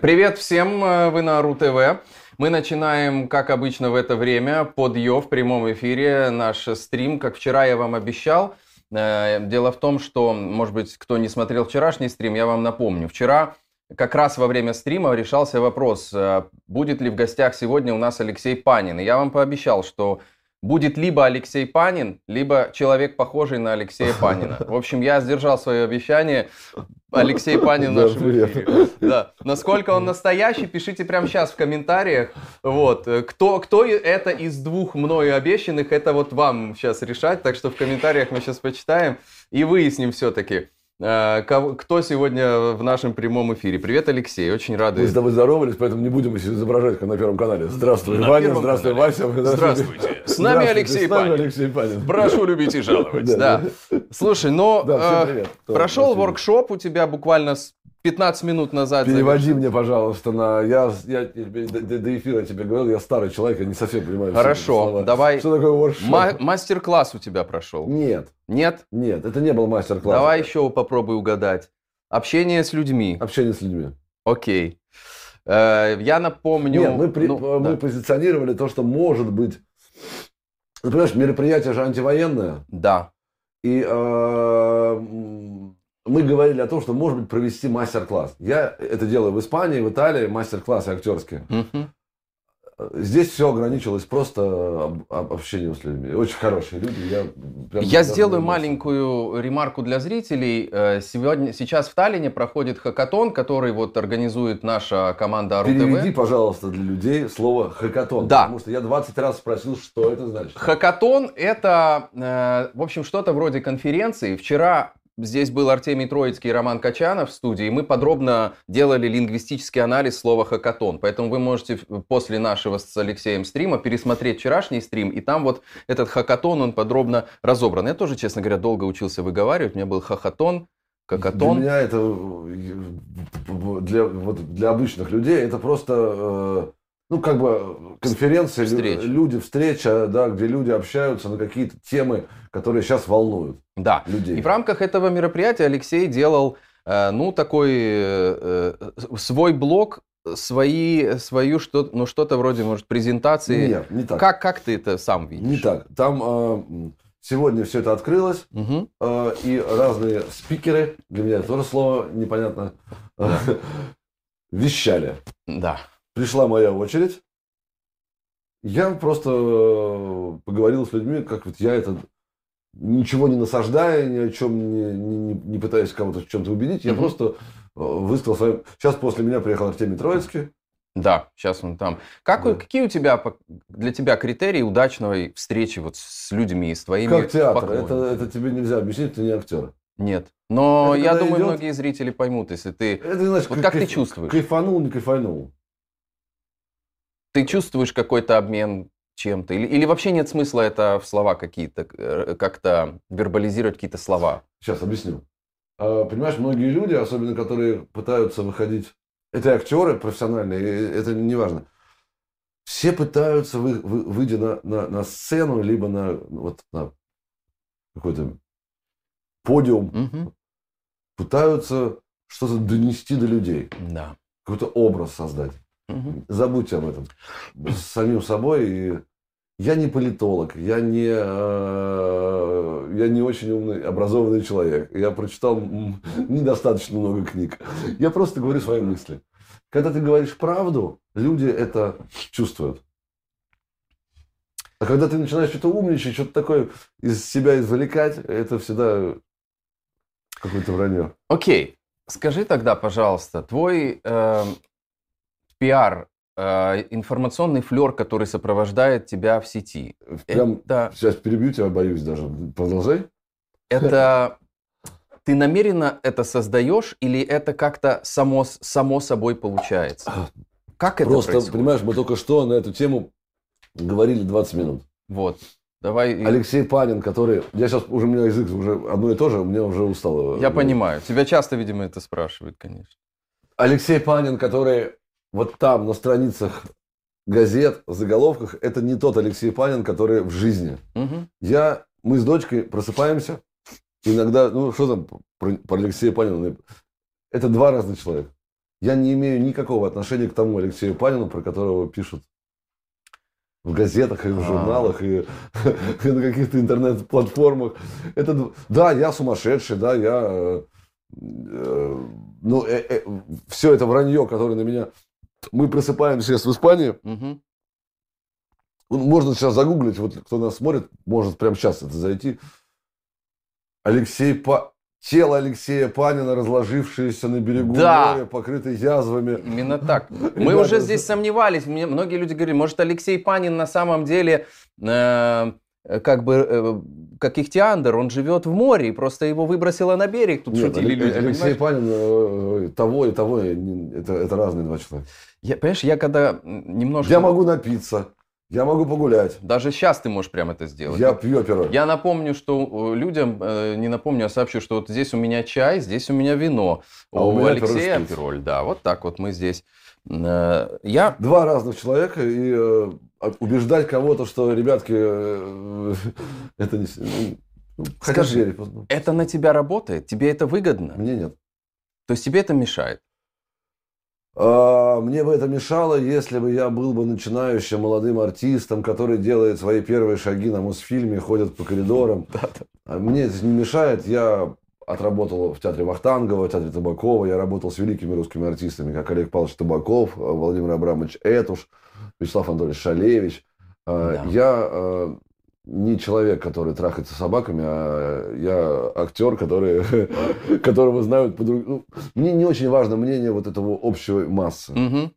Привет всем, э, вы на РУ-ТВ. Мы начинаем, как обычно в это время, под Йо в прямом эфире наш стрим. Как вчера я вам обещал. Э, дело в том, что, может быть, кто не смотрел вчерашний стрим, я вам напомню. Вчера как раз во время стрима решался вопрос, э, будет ли в гостях сегодня у нас Алексей Панин. И я вам пообещал, что будет либо Алексей Панин, либо человек, похожий на Алексея Панина. В общем, я сдержал свое обещание. Алексей Панин эфире. Да. Насколько он настоящий, пишите прямо сейчас в комментариях. Вот. Кто, кто это из двух мною обещанных, это вот вам сейчас решать. Так что в комментариях мы сейчас почитаем и выясним все-таки. Э, кто сегодня в нашем прямом эфире? Привет, Алексей, очень рады. Мы с тобой здоровались, поэтому не будем изображать, как на Первом канале. Здравствуй, на Ваня, здравствуй, канале. Вася. Здравствуйте. С нами Алексей с нами Алексей Панин. Прошу любить и жаловать. да. Слушай, но да, э, прошел воркшоп у тебя буквально 15 минут назад. Переводи мне, пожалуйста, на... Я, я до, до эфира тебе говорил, я старый человек, я не совсем понимаю. Хорошо, давай. Что такое воркшоп? Ма- мастер-класс у тебя прошел. Нет. Нет? Нет, это не был мастер-класс. Давай еще попробуй угадать. Общение с людьми. Общение с людьми. Окей. Э, я напомню... Нет, мы, при, ну, мы да. позиционировали то, что может быть... Ну, понимаешь, мероприятие же антивоенное. Да. И э, мы говорили о том, что может быть провести мастер-класс. Я это делаю в Испании, в Италии, мастер-классы актерские. Угу. Здесь все ограничилось просто общением с людьми. Очень хорошие люди. Я, я сделаю маленькую ремарку для зрителей. Э, сегодня, сейчас в Таллине проходит хакатон, который вот организует наша команда АРУ Переведи, пожалуйста, для людей слово хакатон. Да. Потому что я 20 раз спросил, что это значит. Хакатон это, э, в общем, что-то вроде конференции. Вчера Здесь был Артемий Троицкий и Роман Качанов в студии. Мы подробно делали лингвистический анализ слова «хакатон». Поэтому вы можете после нашего с Алексеем стрима пересмотреть вчерашний стрим. И там вот этот хакатон, он подробно разобран. Я тоже, честно говоря, долго учился выговаривать. У меня был хахатон, какатон. Для меня это, для, вот, для обычных людей, это просто э, ну, как бы конференция, Встреч. люди, встреча, да, где люди общаются на какие-то темы, которые сейчас волнуют да. людей. И в рамках этого мероприятия Алексей делал, э, ну, такой э, э, свой блог, свои, свою что ну, что-то вроде, может, презентации. Нет, не так. Как, как ты это сам видишь? Не так. Там э, сегодня все это открылось, угу. э, и разные спикеры, для меня это тоже слово непонятно, да. вещали. Да. Пришла моя очередь. Я просто э, поговорил с людьми, как вот я это ничего не насаждая, ни о чем не, не, не пытаясь кого-то в чем-то убедить, я просто э, высказал свое... Сейчас после меня приехал Артемий Троицкий. Да, сейчас он там. Как, да. Какие у тебя для тебя критерии удачной встречи вот с людьми, с твоими Как театр. Это, это тебе нельзя объяснить, ты не актер. Нет. Но это я думаю, идет... многие зрители поймут, если ты... Это, значит, вот как кайф... ты чувствуешь? Кайфанул, не кайфанул. Ты чувствуешь какой-то обмен чем-то? Или, или вообще нет смысла это в слова какие-то, э, как-то вербализировать какие-то слова? Сейчас объясню. А, понимаешь, многие люди, особенно которые пытаются выходить, это актеры профессиональные, это не важно. Все пытаются, вы, вы, выйдя на, на, на сцену, либо на, вот, на какой-то подиум, угу. пытаются что-то донести до людей. Да. Какой-то образ создать. Угу. Забудьте об этом. С самим собой. И я не политолог, я не, э, я не очень умный, образованный человек. Я прочитал недостаточно много книг. Я просто говорю свои мысли. Когда ты говоришь правду, люди это чувствуют. А когда ты начинаешь что-то умничать, что-то такое из себя извлекать, это всегда какое-то вранье. Окей. Скажи тогда, пожалуйста, твой э, пиар, э, информационный флер, который сопровождает тебя в сети. Прям это... Сейчас перебью тебя, боюсь даже. Продолжай. Это ты намеренно это создаешь или это как-то само, само собой получается? Как это Просто, происходит? понимаешь, мы только что на эту тему говорили 20 минут. Вот. Давай. Алексей Панин, который... Я сейчас уже, у меня язык уже одно и то же, мне уже устало. Я понимаю. Тебя часто, видимо, это спрашивают, конечно. Алексей Панин, который вот там на страницах газет, в заголовках, это не тот Алексей Панин, который в жизни. Угу. Я, мы с дочкой просыпаемся, иногда, ну что там про, про Алексея Панина, это два разных человека. Я не имею никакого отношения к тому Алексею Панину, про которого пишут в газетах и в А. журналах и, и на каких-то интернет-платформах. Это да, я сумасшедший, да, я э, э, ну все это вранье, которое на меня. Мы просыпаемся сейчас в Испании. Ну, Можно сейчас загуглить, вот кто нас смотрит, может прямо сейчас это зайти. Алексей Па... Тело Алексея Панина, разложившееся на берегу Да. моря, покрытое язвами. Именно так. Мы уже здесь сомневались. Мне многие люди говорили, может, Алексей Панин на самом деле э, как бы э, как Ихтиандр, он живет в море, и просто его выбросило на берег. Тут Нет, шутили Але- люди. Алексей понимаешь? Панин э, того и того, это, это разные два человека. Я, понимаешь, я когда немножко... Я могу напиться, я могу погулять, Даже сейчас ты можешь прямо это сделать. я пью опероль. Я напомню, что людям, э, не напомню, а сообщу, что вот здесь у меня чай, здесь у меня вино. А у у меня Алексея Апероль да, вот так вот мы здесь. Э, Я Два разных человека и э, убеждать кого-то, что, ребятки, это не... ну, хотя Скажи. ну, это на тебя работает, тебе это выгодно, Мне нет. то есть тебе это мешает. А, Мне бы это мешало, если бы я был бы начинающим молодым артистом, который делает свои первые шаги на Мосфильме, ходит по коридорам. А Мне это не мешает. Я отработал в театре Вахтангова, в театре Табакова. Я работал с великими русскими артистами, как Олег Павлович Табаков, э, Владимир Абрамович Этуш, Вячеслав Анатольевич Шалевич. А, Да. Я э, не человек, который трахается с собаками, а я актер, который, которого знают по друг- ну, Мне не очень важно мнение вот этого общего массы. Мгм.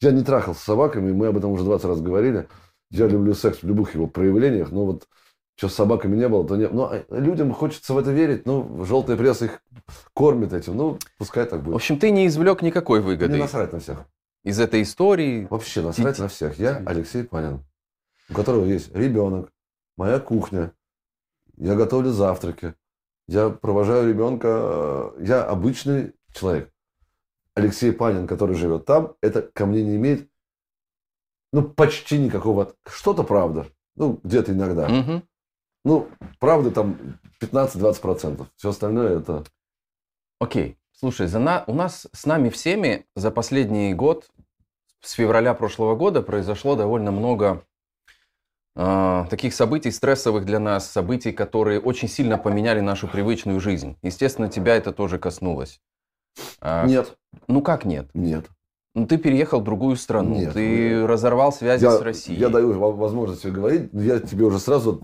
Я не трахался с собаками, мы об этом уже 20 раз говорили. Я люблю секс в любых его проявлениях, но вот что с собаками не было, то не... Ну, а людям хочется в это верить, ну, желтая пресса их кормит этим, ну, пускай так В будет. общем, ты не извлек никакой Мне выгоды насрать на всех. из этой истории. Вообще насрать на всех. Я Алексей Панин, у которого есть ребенок, моя кухня, я готовлю завтраки, я провожаю ребенка, э, я обычный человек. Алексей Панин, который живет там, это ко мне не имеет, ну, почти никакого... от- Что-то правда. Ну, где-то иногда. Мгм. Ну, правда там 15-20%. Все остальное это... Окей. Слушай, за на- у нас с нами всеми за последний год, с февраля прошлого года, произошло довольно много таких событий стрессовых для нас, событий, которые очень сильно поменяли нашу привычную жизнь. Естественно, тебя это тоже коснулось. А, Нет, Ну как нет? нет. Ну ты переехал в другую страну, Нет, ты ну, разорвал связи я, с Россией. я даю во- возможность тебе говорить, я тебе уже сразу...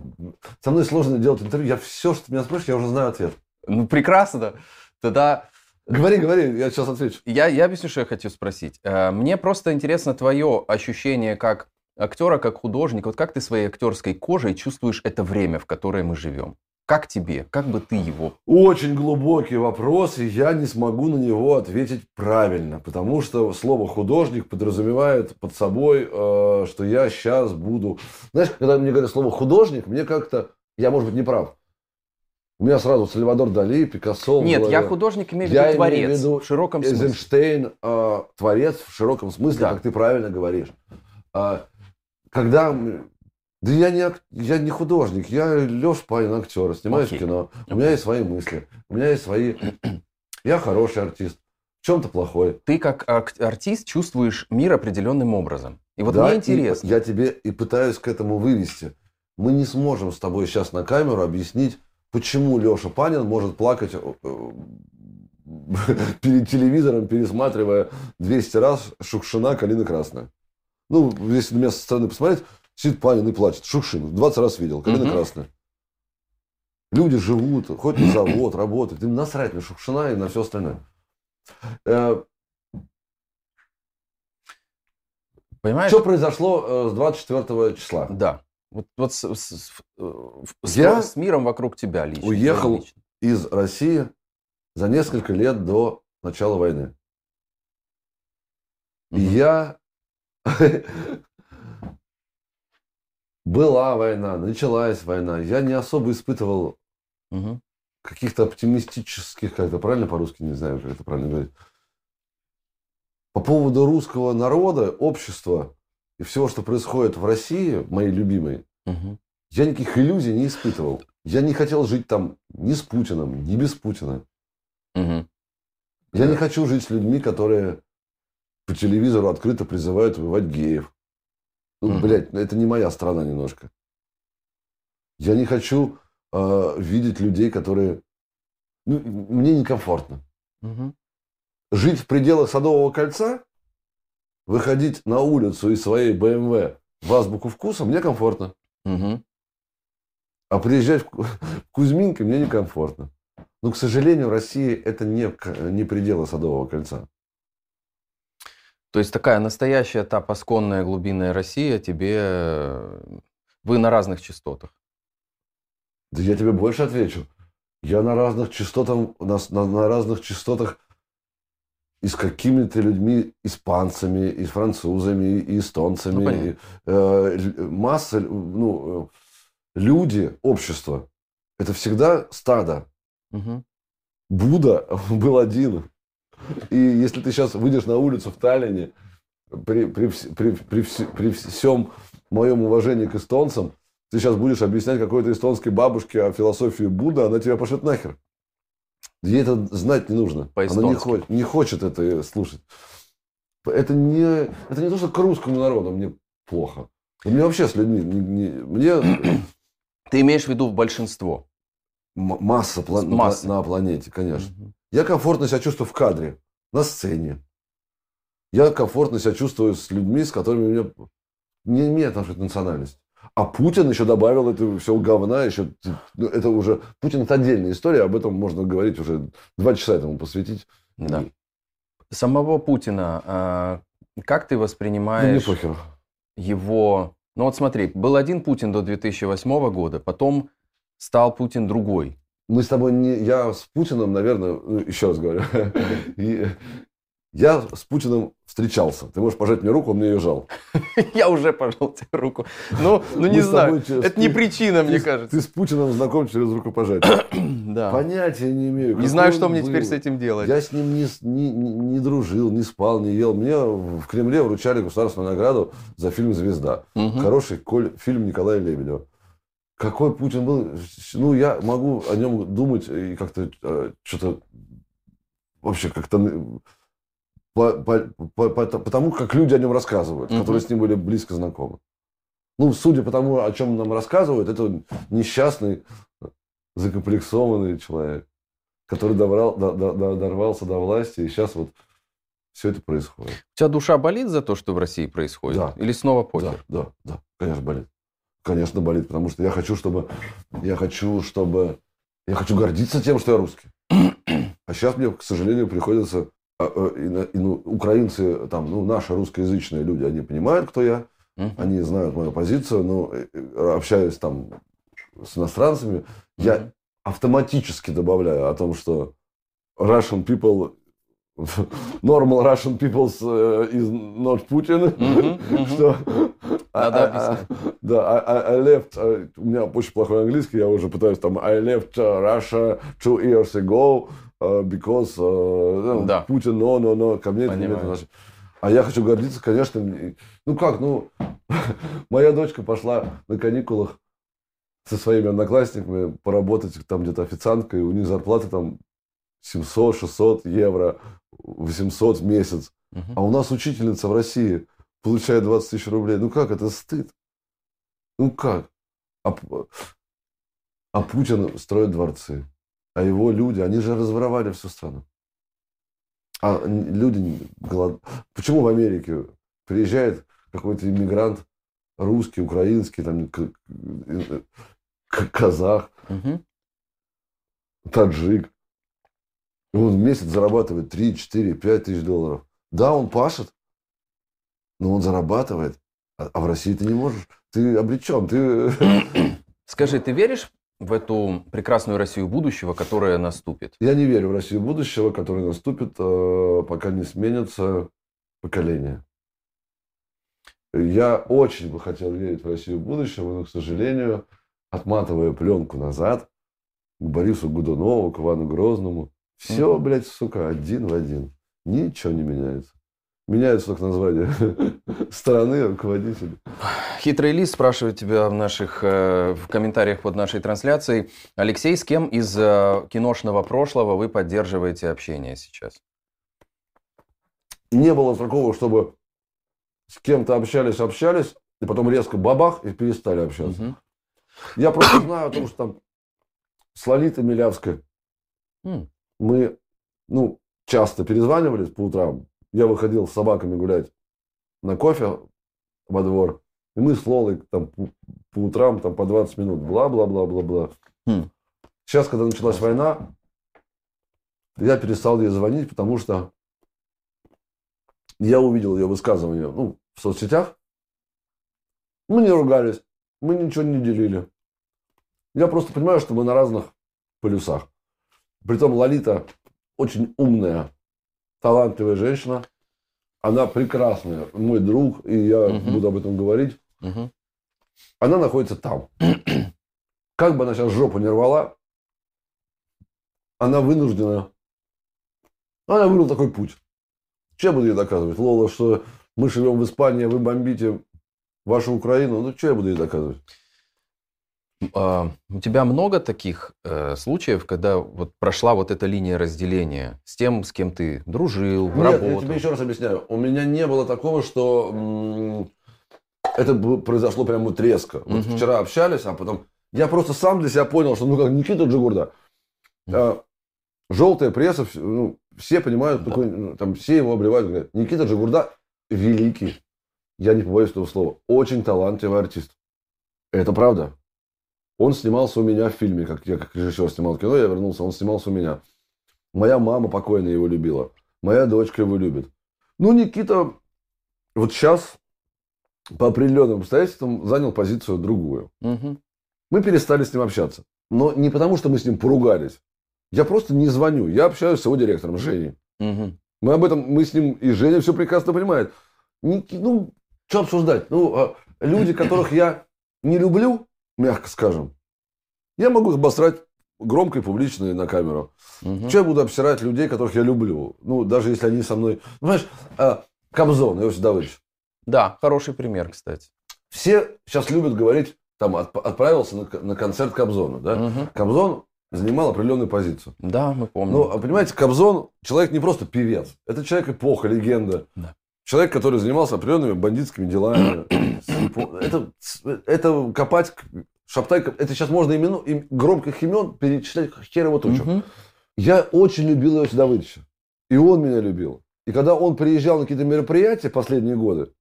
Со мной сложно делать интервью. Я все, что ты меня спросишь, я уже знаю ответ. Ну прекрасно. Тогда Говори, говори, я сейчас отвечу. Я, я объясню, что я хочу спросить. Э, Мне просто интересно твое ощущение как актера, как художника. Вот как ты своей актерской кожей чувствуешь это время, в которое мы живем? Как тебе? Как бы ты его? Очень глубокий вопрос, и я не смогу на него ответить правильно, потому что слово художник подразумевает под собой, э, что я сейчас буду... Знаешь, когда мне говорят слово художник, мне как-то... Я, может быть, не прав. У меня сразу Сальвадор Дали, Пикассо... Нет, я художник имею в Я виду имею в творец. виду в широком смысле. Эйзенштейн э, творец в широком смысле, Да. как ты правильно говоришь. А, когда... Да я не, я не художник, я Леш Панин, актер, снимаюсь в кино. У меня есть свои мысли, у меня есть свои... Я хороший артист. В чем-то плохой. Ты как ак- артист чувствуешь мир определенным образом. И вот Да, мне и интересно. я тебе и пытаюсь к этому вывести. Мы не сможем с тобой сейчас на камеру объяснить, почему Леша Панин может плакать э, э, перед телевизором, пересматривая 200 раз Шукшина «Калина красная». Ну, если на меня со стороны посмотреть, сидит Панин и плачет. Шукшин, 20 раз видел, «Калина Мгм. красная». Люди живут, ходят на завод, работают. Им насрать на Шукшина и на все остальное. Э, Понимаешь? Что произошло э, с 24 числа? Да. Вот, вот с, с- с- э, Я с миром вокруг тебя лично. уехал лично. из России за несколько лет до начала войны. И Мгм. я... Была война, началась война. Я не особо испытывал Мгм. каких-то оптимистических, как это правильно по-русски, не знаю, как это правильно говорить. По поводу русского народа, общества и всего, что происходит в России, моей любимой, Мгм. я никаких иллюзий не испытывал. Я не хотел жить там ни с Путиным, ни без Путина. Мгм. Я не хочу жить с людьми, которые по телевизору открыто призывают убивать геев. Ну, блядь, это не моя страна немножко. Я не хочу э, видеть людей, которые... Ну, мне некомфортно. Мгм. Жить в пределах Садового кольца, выходить на улицу из своей БМВ в азбуку вкуса, мне комфортно. Мгм. А приезжать в Ку- в Кузьминки мне некомфортно. Но, к сожалению, в России это не, не пределы Садового кольца. То есть такая настоящая та пасконная глубинная Россия тебе... э, Вы на разных частотах. Да я тебе больше отвечу. Я на разных частотах, на, на- на разных частотах и с какими-то людьми, испанцами, и французами, и эстонцами. Ну, и, э, масса, ну, э, люди, общество. Это всегда стадо. Мгм. Будда был один. И если ты сейчас выйдешь на улицу в Таллине, при, при, при, при, при всем моем уважении к эстонцам, ты сейчас будешь объяснять какой-то эстонской бабушке о философии Будды, она тебя пошлет нахер. Ей это знать не нужно. Она не, хочет, не хочет это слушать. Это не, это не то, что к русскому народу мне плохо. Мне вообще с людьми, не- не- мне Ты имеешь в виду большинство? м- масса, пла- на Масса. на планете, конечно. Мгм. Я комфортно себя чувствую в кадре, на сцене. Я комфортно себя чувствую с людьми, с которыми у меня не имеет отношения к национальности. А Путин еще добавил это все говна, еще ну, это уже Путин это отдельная история, об этом можно говорить уже два часа этому посвятить. Да. Самого Путина, а, как ты Ну, воспринимаешь похер. его... Ну вот смотри, был один Путин до 2008 года, потом стал Путин другой. Мы с тобой не, я с Путиным, наверное, ну, еще раз говорю, я с Путиным встречался. Ты можешь пожать мне руку, он мне ее жал. Я уже пожал тебе руку. Ну, ну не знаю. Это не причина, мне кажется. Ты с Путиным знаком через рукопожатие. Да. Понятия не имею. Не знаю, что мне теперь с этим делать. Я с ним не, не, не- дружил, не спал, не ел. Мне в Кремле вручали государственную награду за фильм «Звезда». Хороший фильм Николая Лебедева. Какой Путин был? Ну, я могу о нем думать и как-то э, что-то вообще как-то по- по- по- по- потому, как люди о нем рассказывают, Мгм. которые с ним были близко знакомы. Ну, судя по тому, о чем нам рассказывают, это несчастный, закомплексованный человек, который добрал, до- до- до- дорвался до власти, и сейчас вот все это происходит. У тебя душа болит за то, что в России происходит? Да. Или снова Да, покер? да, да, конечно, болит. Конечно, болит, потому что я хочу, чтобы... Я хочу, чтобы... Я хочу гордиться тем, что я русский. А сейчас мне, к сожалению, приходится... а, а, и и, ну, украинцы, там, ну, наши русскоязычные люди, они понимают, кто я, они знают мою позицию, но э, э, общаясь там с иностранцами, я автоматически добавляю о том, что Russian people, normal Russian people э, is not Putin, Мгм, мгм. что Надо I- I- объяснять. I- да, I, I- left, у меня очень плохой английский, я уже пытаюсь там, I left э, Russia two years ago э, because э, ну, Да. Putin, no, no, no, ко мне это не имеет. А я хочу гордиться, конечно, ну как, ну, моя дочка пошла на каникулах со своими одноклассниками поработать там где-то официанткой, у них зарплата там 700-600 евро, 800 в месяц. Мгм. А у нас учительница в России получает 20 тысяч рублей. Ну как, это стыд. Ну как? А, а Путин строит дворцы. А его люди, они же разворовали всю страну. А люди голод... Почему в Америке приезжает какой-то иммигрант, русский, украинский, там, казах, Мгм. таджик. Он в месяц зарабатывает 3, 4, 5 тысяч долларов. Да, он пашет, но он зарабатывает. А, а в России ты не можешь. Ты обречен. Ты... Скажи, ты веришь в эту прекрасную Россию будущего, которая наступит? Я не верю в Россию будущего, которое наступит, э, пока не сменится поколение. Я очень бы хотел верить в Россию будущего, но, к сожалению, отматывая пленку назад, к Борису Годунову, к Ивану Грозному, все, Мгм. блядь, сука, один в один. Ничего не меняется. Меняется только название страны, руководителей. Хитрый лис спрашивает тебя в наших э, в комментариях под нашей трансляцией. Алексей, с кем из э, киношного прошлого вы поддерживаете общение сейчас? не было такого, чтобы с кем-то общались, общались, и потом резко бабах и перестали общаться. Я просто знаю о том, что там с Лолитой Милявской мы, ну, часто перезванивались по утрам. Я выходил с собаками гулять на кофе во двор. И мы с Лолой там по, по утрам там по 20 минут бла-бла-бла-бла-бла. Хм. Сейчас, когда началась война, я перестал ей звонить, потому что я увидел ее высказывание ну, в соцсетях. Мы не ругались, мы ничего не делили. Я просто понимаю, что мы на разных полюсах. Притом Лолита очень умная, талантливая женщина. Она прекрасная, мой друг, и я Мгм. буду об этом говорить. Мгм. Она находится там. Как бы она сейчас жопу не рвала, она вынуждена. Она выбрала такой путь. Я буду ей доказывать? Лола, что мы живем в Испании, а вы бомбите вашу Украину. Ну, что я буду ей доказывать? А, у тебя много таких э, случаев, когда вот прошла вот эта линия разделения с тем, с кем ты дружил, Нет, работал? я тебе еще раз объясняю. У меня не было такого, что м, это произошло прямо вот резко. Вот Мгм. вчера общались, а потом... Я просто сам для себя понял, что, ну, как Никита Джигурда, а, желтая пресса, ну, все понимают, Да. такой, ну, там все его обливают, говорят, Никита Джигурда великий, я не побоюсь этого слова, очень талантливый артист. Это правда. Он снимался у меня в фильме, как я как режиссер снимал кино, я вернулся, он снимался у меня. Моя мама покойная его любила. Моя дочка его любит. Ну, Никита вот сейчас по определенным обстоятельствам занял позицию другую. Мгм. Мы перестали с ним общаться. Но не потому, что мы с ним поругались. Я просто не звоню. Я общаюсь с его директором, Женей. Мгм. Мы об этом, мы с ним, и Женя все прекрасно понимает. Ники- ну, что обсуждать? Ну, а, люди, которых я не люблю, мягко скажем, я могу их обосрать громко и публично и на камеру. Мгм. Че я буду обсирать людей, которых я люблю? Ну, даже если они со мной... Ну, Понимаешь, а, Кобзон, Иосиф Давыдович. Да, хороший пример, кстати. Все сейчас любят говорить, там, отп- отправился на, на концерт Кобзона, да? Мгм. Кобзон занимал определенную позицию. Да, мы помним. Ну, а понимаете, Кобзон человек не просто певец. Это человек эпоха, легенда. Да. Человек, который занимался определенными бандитскими делами. Это, это копать, шаптай, это сейчас можно имену, им громких имен перечислять хер его тучу. Мгм. Я очень любил Иосифа Давыдовича. И он меня любил. И когда он приезжал на какие-то мероприятия последние годы,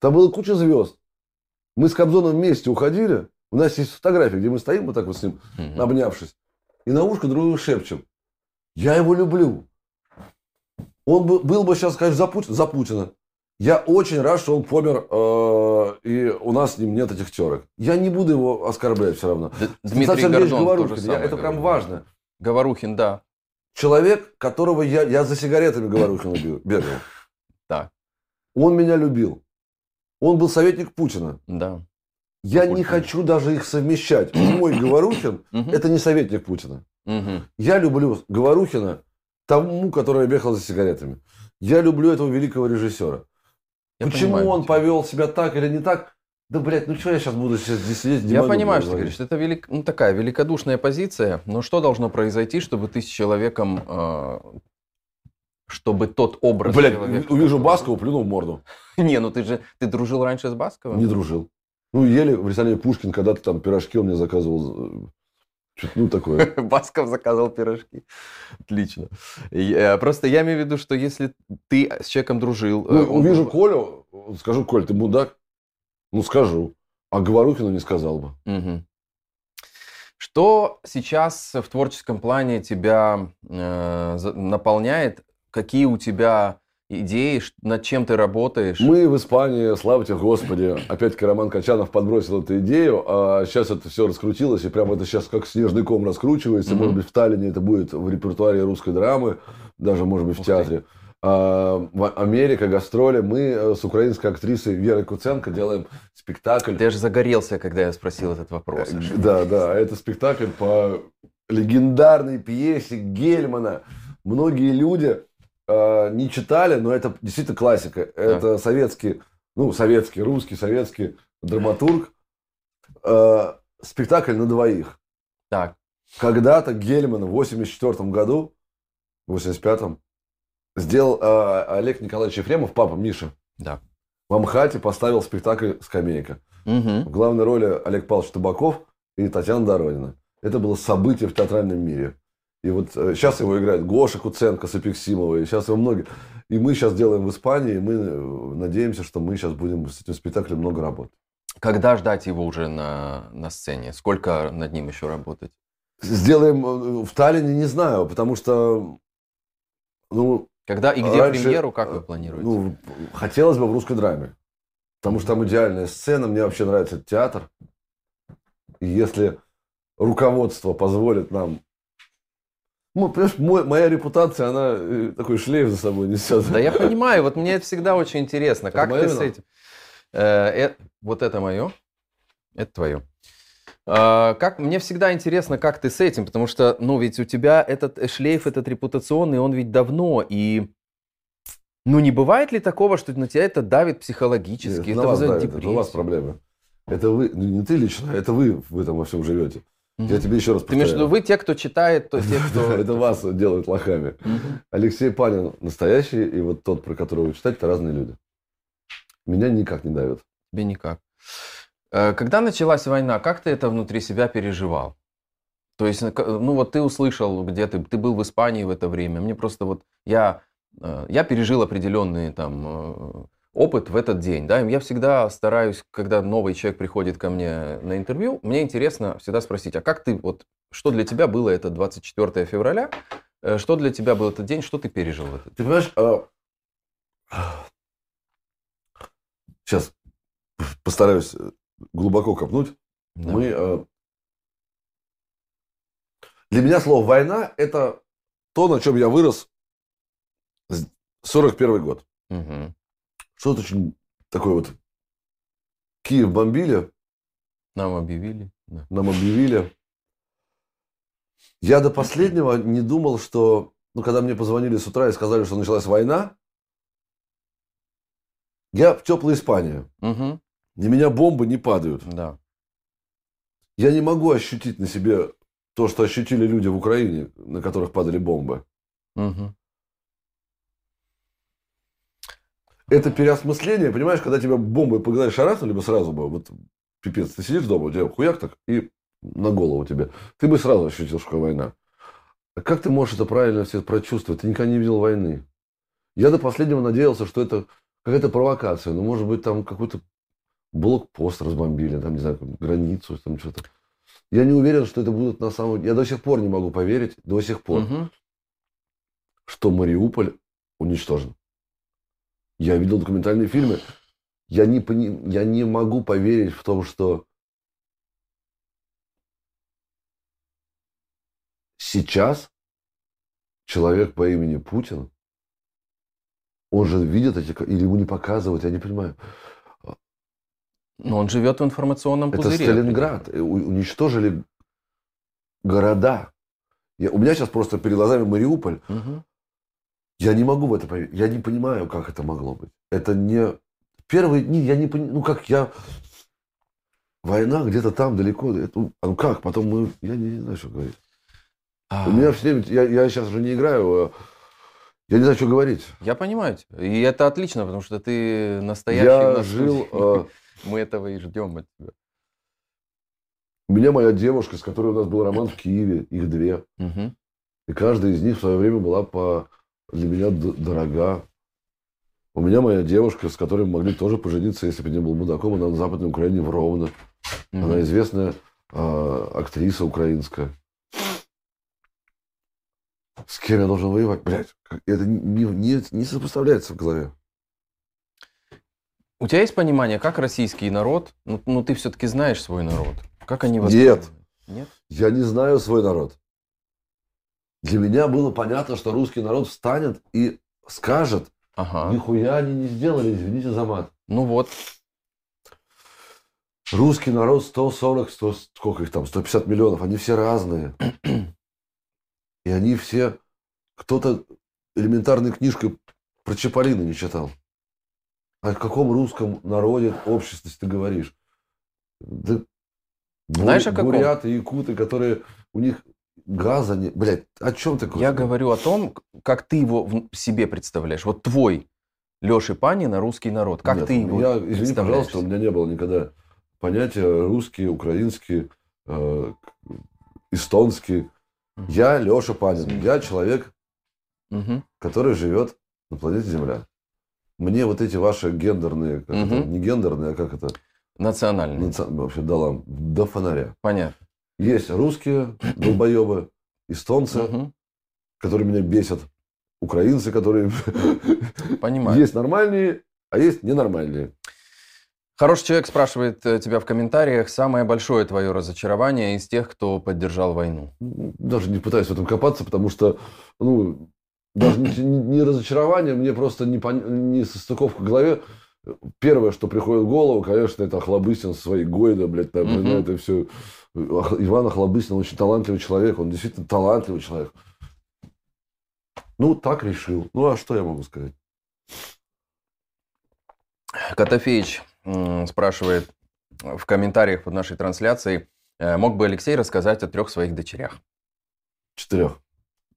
там было куча звезд. Мы с Кобзоном вместе уходили. У нас есть фотография, где мы стоим вот так вот с ним, обнявшись. И на ушко друг другу шепчем. Я его люблю. Он бы, был бы сейчас, конечно, за Путина. За Путина. Я очень рад, что он помер, э, и у нас с ним нет этих терок. Я не буду его оскорблять все равно. Д- Дмитрий Гордон Говорухин, я- это прям важно. Говорухин, да. Человек, которого я, я за сигаретами Говорухина бе- бегал. Так. Он меня любил. Он был советник Путина. Да. Я не хочу даже их совмещать. Мой Говорухин это не советник Путина. Я люблю Говорухина, тому, который бегал за сигаретами. Я люблю этого великого режиссера. Я Почему понимаю он тебя. повел себя так или не так? Да, блядь, ну что я сейчас буду сейчас здесь сидеть? Я демагогию понимаю, что ты говоришь. Это велик... ну, такая великодушная позиция. Но что должно произойти, чтобы ты с человеком, э, чтобы тот образ Блядь, человека, увижу который- Баскова, плюну в морду. Не, ну ты же ты дружил раньше с Басковым? Не дружил. Ну, ели в ресторане Пушкин, когда-то там пирожки он мне заказывал. Что-то, ну, такое. Басков заказывал пирожки. Отлично. Э, Просто я имею в виду, что если ты с человеком дружил... э, Ну, он увижу Колю, скажу, Коль, ты мудак? Ну, скажу. А Говорухину не сказал бы. Что сейчас в творческом плане тебя э, наполняет? Какие у тебя идеи? Над чем ты работаешь? Мы в Испании, слава тебе Господи, опять-таки Роман Качанов подбросил эту идею, а сейчас это все раскрутилось, и прямо это сейчас как снежный ком раскручивается. Мгм. Может быть, в Таллине это будет в репертуаре русской драмы, даже, может быть, в Ух ты. театре. А, в Америка, гастроли. Мы э, с украинской актрисой Верой Куценко делаем спектакль. Ты аж загорелся, когда я спросил этот вопрос. Э, Да, да, это спектакль по легендарной пьесе Гельмана. Многие люди э, не читали, но это действительно классика. Это советский, ну, советский, русский, советский драматург. Э, спектакль на двоих. Так, Когда-то Гельман в 84 году, в 85-м, сделал э, Олег Николаевич Ефремов, папа Миша. Да. В Амхате поставил спектакль «Скамейка». Мгм. В главной роли Олег Павлович Табаков и Татьяна Доронина. Это было событие в театральном мире. И вот сейчас его играет Гоша Куценко с Эпиксимовой. Сейчас его многие. И мы сейчас делаем в Испании. И мы э, надеемся, что мы сейчас будем с этим спектаклем много работать. Когда ждать его уже на, на сцене? Сколько над ним еще работать? Сделаем э, в Таллине, не знаю, потому что ну, Когда и где Раньше, премьеру, как вы э, планируете? ну, хотелось бы в русской драме. Потому что там идеальная сцена. Мне вообще нравится этот театр. И если руководство позволит нам... Ну, понимаешь, мой- моя репутация, она э, такой шлейф за собой несет. Да я понимаю, вот мне это всегда очень интересно, Это как ты с вино? этим... Э, э, вот это мое, это твое. А, как, мне всегда интересно, как ты с этим, потому что, ну, ведь у тебя этот э, шлейф, этот репутационный, он ведь давно, и, ну, не бывает ли такого, что на тебя это давит психологически, Нет, это на вас давит, это у вас проблемы. Это вы, ну, не ты лично, это вы в этом во всем живете. Я тебе еще раз Ты имеешь в виду, повторяю. вы те, кто читает, то те, кто... Это вас делают лохами. Алексей Панин настоящий, и вот тот, про которого вы читаете, это разные люди. Меня никак не давят. Тебе никак. Э, Когда началась война, как ты это внутри себя переживал? То есть, э, к- ну вот ты услышал, где ты, ты был в Испании в это время. Мне просто вот, я, э, я пережил определенный там э, опыт в этот день, да, я всегда стараюсь, когда новый человек приходит ко мне на интервью, мне интересно всегда спросить, а как ты, вот, что для тебя было это 24 февраля, Э, что для тебя был этот день, что ты пережил в этот Ты понимаешь, а, сейчас постараюсь э, глубоко копнуть. день? Мы, э, для меня слово «война» – это то, на чем я вырос с 41 год. Мгм. Что-то очень такое вот. Киев бомбили, Нам объявили. да. нам объявили. Я до последнего не думал, что... Ну, когда мне позвонили с утра и сказали, что началась война, я в теплой Испании. Мгм. На меня бомбы не падают. Да. Я не могу ощутить на себе то, что ощутили люди в Украине, на которых падали бомбы. Мгм. Это переосмысление, понимаешь, когда тебя бомбой по голове шарахнули бы сразу бы, вот пипец, ты сидишь дома, у тебя хуяк так, и на голову тебе. Ты бы сразу ощутил, что война. А как ты можешь это правильно все прочувствовать? Ты никогда не видел войны. Я до последнего надеялся, что это какая-то провокация. Ну, может быть, там какой-то блокпост разбомбили, там, не знаю, границу, там что-то. Я не уверен, что это будут на самом Я до сих пор не могу поверить, до сих пор, Мгм. что Мариуполь уничтожен. Я видел документальные фильмы. Я не, пони- я не могу поверить в том, что сейчас человек по имени Путин, он же видит эти... Или ему не показывают, я не понимаю. Но он живет в информационном Это пузыре. Сталинград. Э, у- Уничтожили города. Я- у меня сейчас просто перед глазами Мариуполь. Мгм. Я не могу в это поверить. Я не понимаю, как это могло быть. Это не... Первые дни я не понимаю... Ну, как я... Война где-то там далеко. Это... А ну как? Потом мы... Я не, знаю, что говорить. А, У меня все время... Я, я сейчас уже не играю. а Я не знаю, что говорить. Я понимаю тебя. И это отлично, потому что ты настоящий я на жил... э, Мы этого и ждем от тебя. У меня моя девушка, с которой у нас был роман в Киеве. Их две. Мгм. И каждая из них в свое время была по... для меня дорога. У меня моя девушка, с которой мы могли тоже пожениться, если бы не был мудаком. Она на Западной Украине в Ровно. Мгм. Она известная а, актриса украинская. С кем я должен воевать? Блядь, это не, не, не сопоставляется в голове. У тебя есть понимание, как российский народ, ну, ну, ты все-таки знаешь свой народ, как они Нет. Нет. Я не знаю свой народ. Для меня было понятно, что русский народ встанет и скажет, Ага. нихуя они не сделали, извините за мат. Ну вот. Русский народ 140, 100, сколько их там, 150 миллионов, они все разные. И они все, кто-то элементарной книжкой про Чаполина не читал. О каком русском народе, обществе ты говоришь? Да, Знаешь, о каком? буряты, якуты, которые у них газа не... Блядь, о чем ты Я говорю о том, как ты его в себе представляешь. Вот твой Леши Панина русский народ. Как Нет, ты его я, извини, пожалуйста, у меня не было никогда понятия русский, украинский, э, эстонский. Мгм. Я Леша Панин. Извини. Я человек, Мгм. который живет на планете Земля. Мне вот эти ваши гендерные, как это, Мгм. не гендерные, а как это, Национальный. наци- вообще до, лам- до фонаря. Понятно. Есть русские долбоебы, эстонцы, Мгм. которые меня бесят, украинцы, которые... Понимаю. Есть нормальные, а есть ненормальные. Хороший человек спрашивает э, тебя в комментариях, самое большое твое разочарование из тех, кто поддержал войну. Даже не пытаюсь в этом копаться, потому что, ну, даже не, не- не разочарование, мне просто не, пон- не состыковка в голове. Первое, что приходит в голову, конечно, это Охлобыстин со своей Гойда, блядь, там, ну, это все. Иван Охлобыстин очень талантливый человек, он действительно талантливый человек. Ну, так решил. Ну, а что я могу сказать? Котофеич спрашивает в комментариях под нашей трансляцией, э, мог бы Алексей рассказать о трех своих дочерях? Четырех.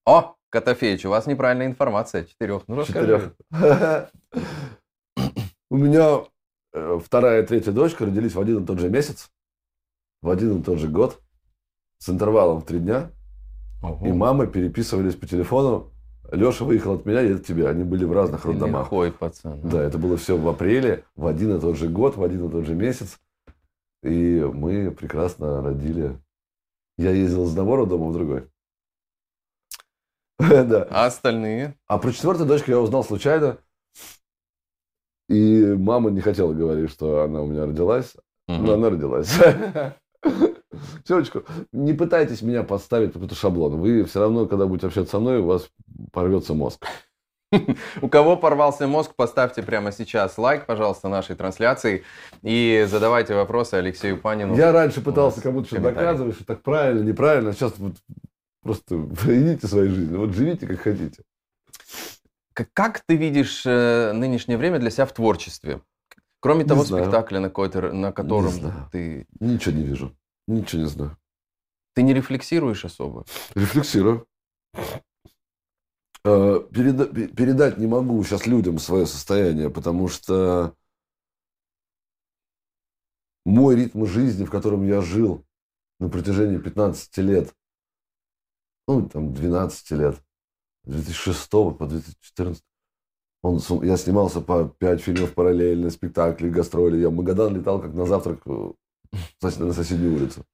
О, Котофеич, у вас неправильная информация. Четырех. Ну, расскажи. Четырех. У меня э, вторая и третья дочка родились в один и тот же месяц, в один и тот же год, с интервалом в три дня. Ого. И мамы переписывались по телефону. Леша выехал от меня, едет к тебе. Они были в разных роддомах. лихой пацан. Да, это было все в апреле, в один и тот же год, в один и тот же месяц. И мы прекрасно родили. Я ездил из одного роддома в другой. Да. А остальные? А про четвертую дочку я узнал случайно. И мама не хотела говорить, что она у меня родилась. Мгм. Но она родилась. Девочку, не пытайтесь меня подставить под какой-то шаблон. Вы все равно, когда будете общаться со мной, у вас порвется мозг. У кого порвался мозг, поставьте прямо сейчас лайк, пожалуйста, нашей трансляции и задавайте вопросы Алексею Панину. Я раньше пытался кому-то что-то доказывать, что так правильно, неправильно. Сейчас вот просто идите своей жизнью. Вот живите как хотите. Как ты видишь э, нынешнее время для себя в творчестве? Кроме Не того знаю. спектакля, на, который- на котором знаю. ты, Ничего не вижу. Ничего не знаю. ты не рефлексируешь особо. Рефлексирую. Э, переда- пе- передать не могу сейчас людям свое состояние, потому что мой ритм жизни, в котором я жил на протяжении 15 лет, ну, там, 12 лет, 2006 по 2014, он, я снимался по 5 фильмов параллельно, спектакли, гастроли. Я в Магадан летал как на завтрак э, на соседнюю улицу.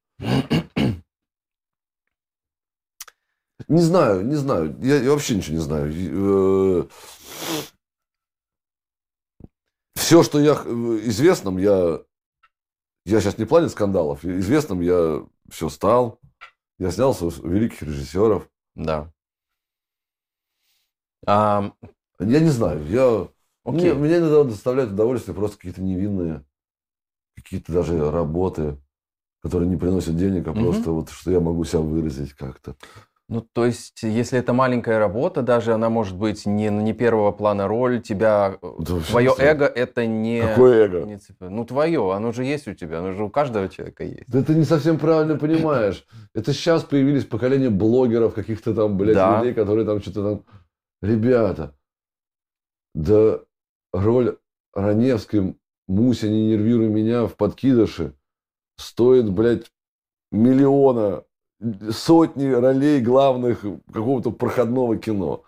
Не знаю, не знаю. Я, я вообще ничего не знаю. Все, что я в известном, я... Я сейчас не в плане скандалов. Известным я все стал. Я снялся у великих режиссеров. Да. А, Я не знаю. Я... окей. Мне, мне иногда доставляют удовольствие просто какие-то невинные, какие-то даже работы, которые не приносят денег, а Мгм. просто вот что я могу себя выразить как-то. Ну, то есть, если это маленькая работа, даже она может быть не, не первого плана роль, тебя, э, Это вообще твое знаю. эго это не... Какое эго? не цепь- Ну, твое, оно же есть у тебя, оно же у каждого человека есть. Да ты не совсем правильно понимаешь. Это сейчас появились поколения блогеров, каких-то там, блядь, Да. людей, которые там что-то там... Ребята, да роль Раневской «Муся, не нервируй меня» в «Подкидыше» стоит, блядь, миллиона, сотни ролей главных какого-то проходного кино.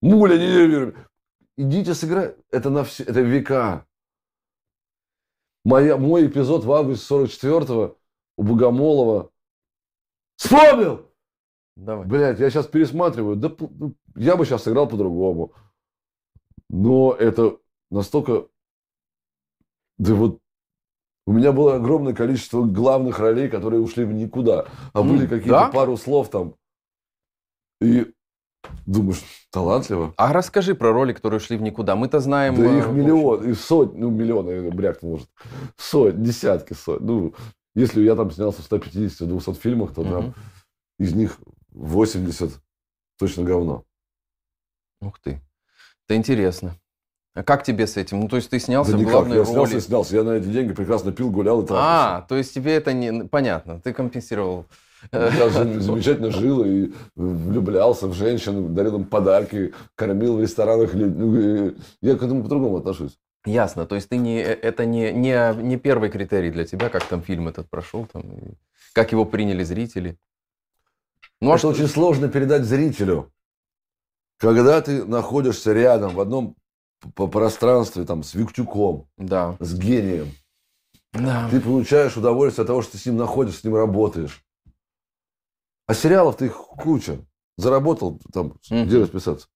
Муля, не нервируй. меня». Идите сыграть. Это на все, это века. Моя, мой эпизод в августе 44-го у Богомолова. Вспомнил! Давай. Блять, я сейчас пересматриваю. Да ну, я бы сейчас сыграл по-другому. Но это настолько... Да вот у меня было огромное количество главных ролей, которые ушли в никуда. А были какие-то да? пару слов там. И думаешь, талантливо. А расскажи про роли, которые шли в никуда. Мы-то знаем... Да э, их миллион, и сотни, ну миллионы, я брякнул, может. Сотни, десятки, сотни. Ну, если я там снялся в 150-200 фильмах, то общем. там из них 80 точно говно. Ух ты. Это интересно. А как тебе с этим? Ну, то есть ты снялся да в главной я снялся роли. и снялся. Я на эти деньги прекрасно пил, гулял и трахался. А, то есть тебе это не... Понятно, ты компенсировал Я замечательно жил и влюблялся в женщин, дарил им подарки, кормил в ресторанах. Ну, я к этому по-другому отношусь. Ясно. То есть ты не, э, это не, не, не первый критерий для тебя, как там фильм этот прошел, там, как его приняли зрители. Ну, а это что... очень сложно передать зрителю. Когда ты находишься рядом в одном по пространстве там, с Виктюком, да. с гением, да. ты получаешь удовольствие от того, что ты с ним находишься, с ним работаешь. А сериалов-то их куча. Заработал, там, mm где расписаться?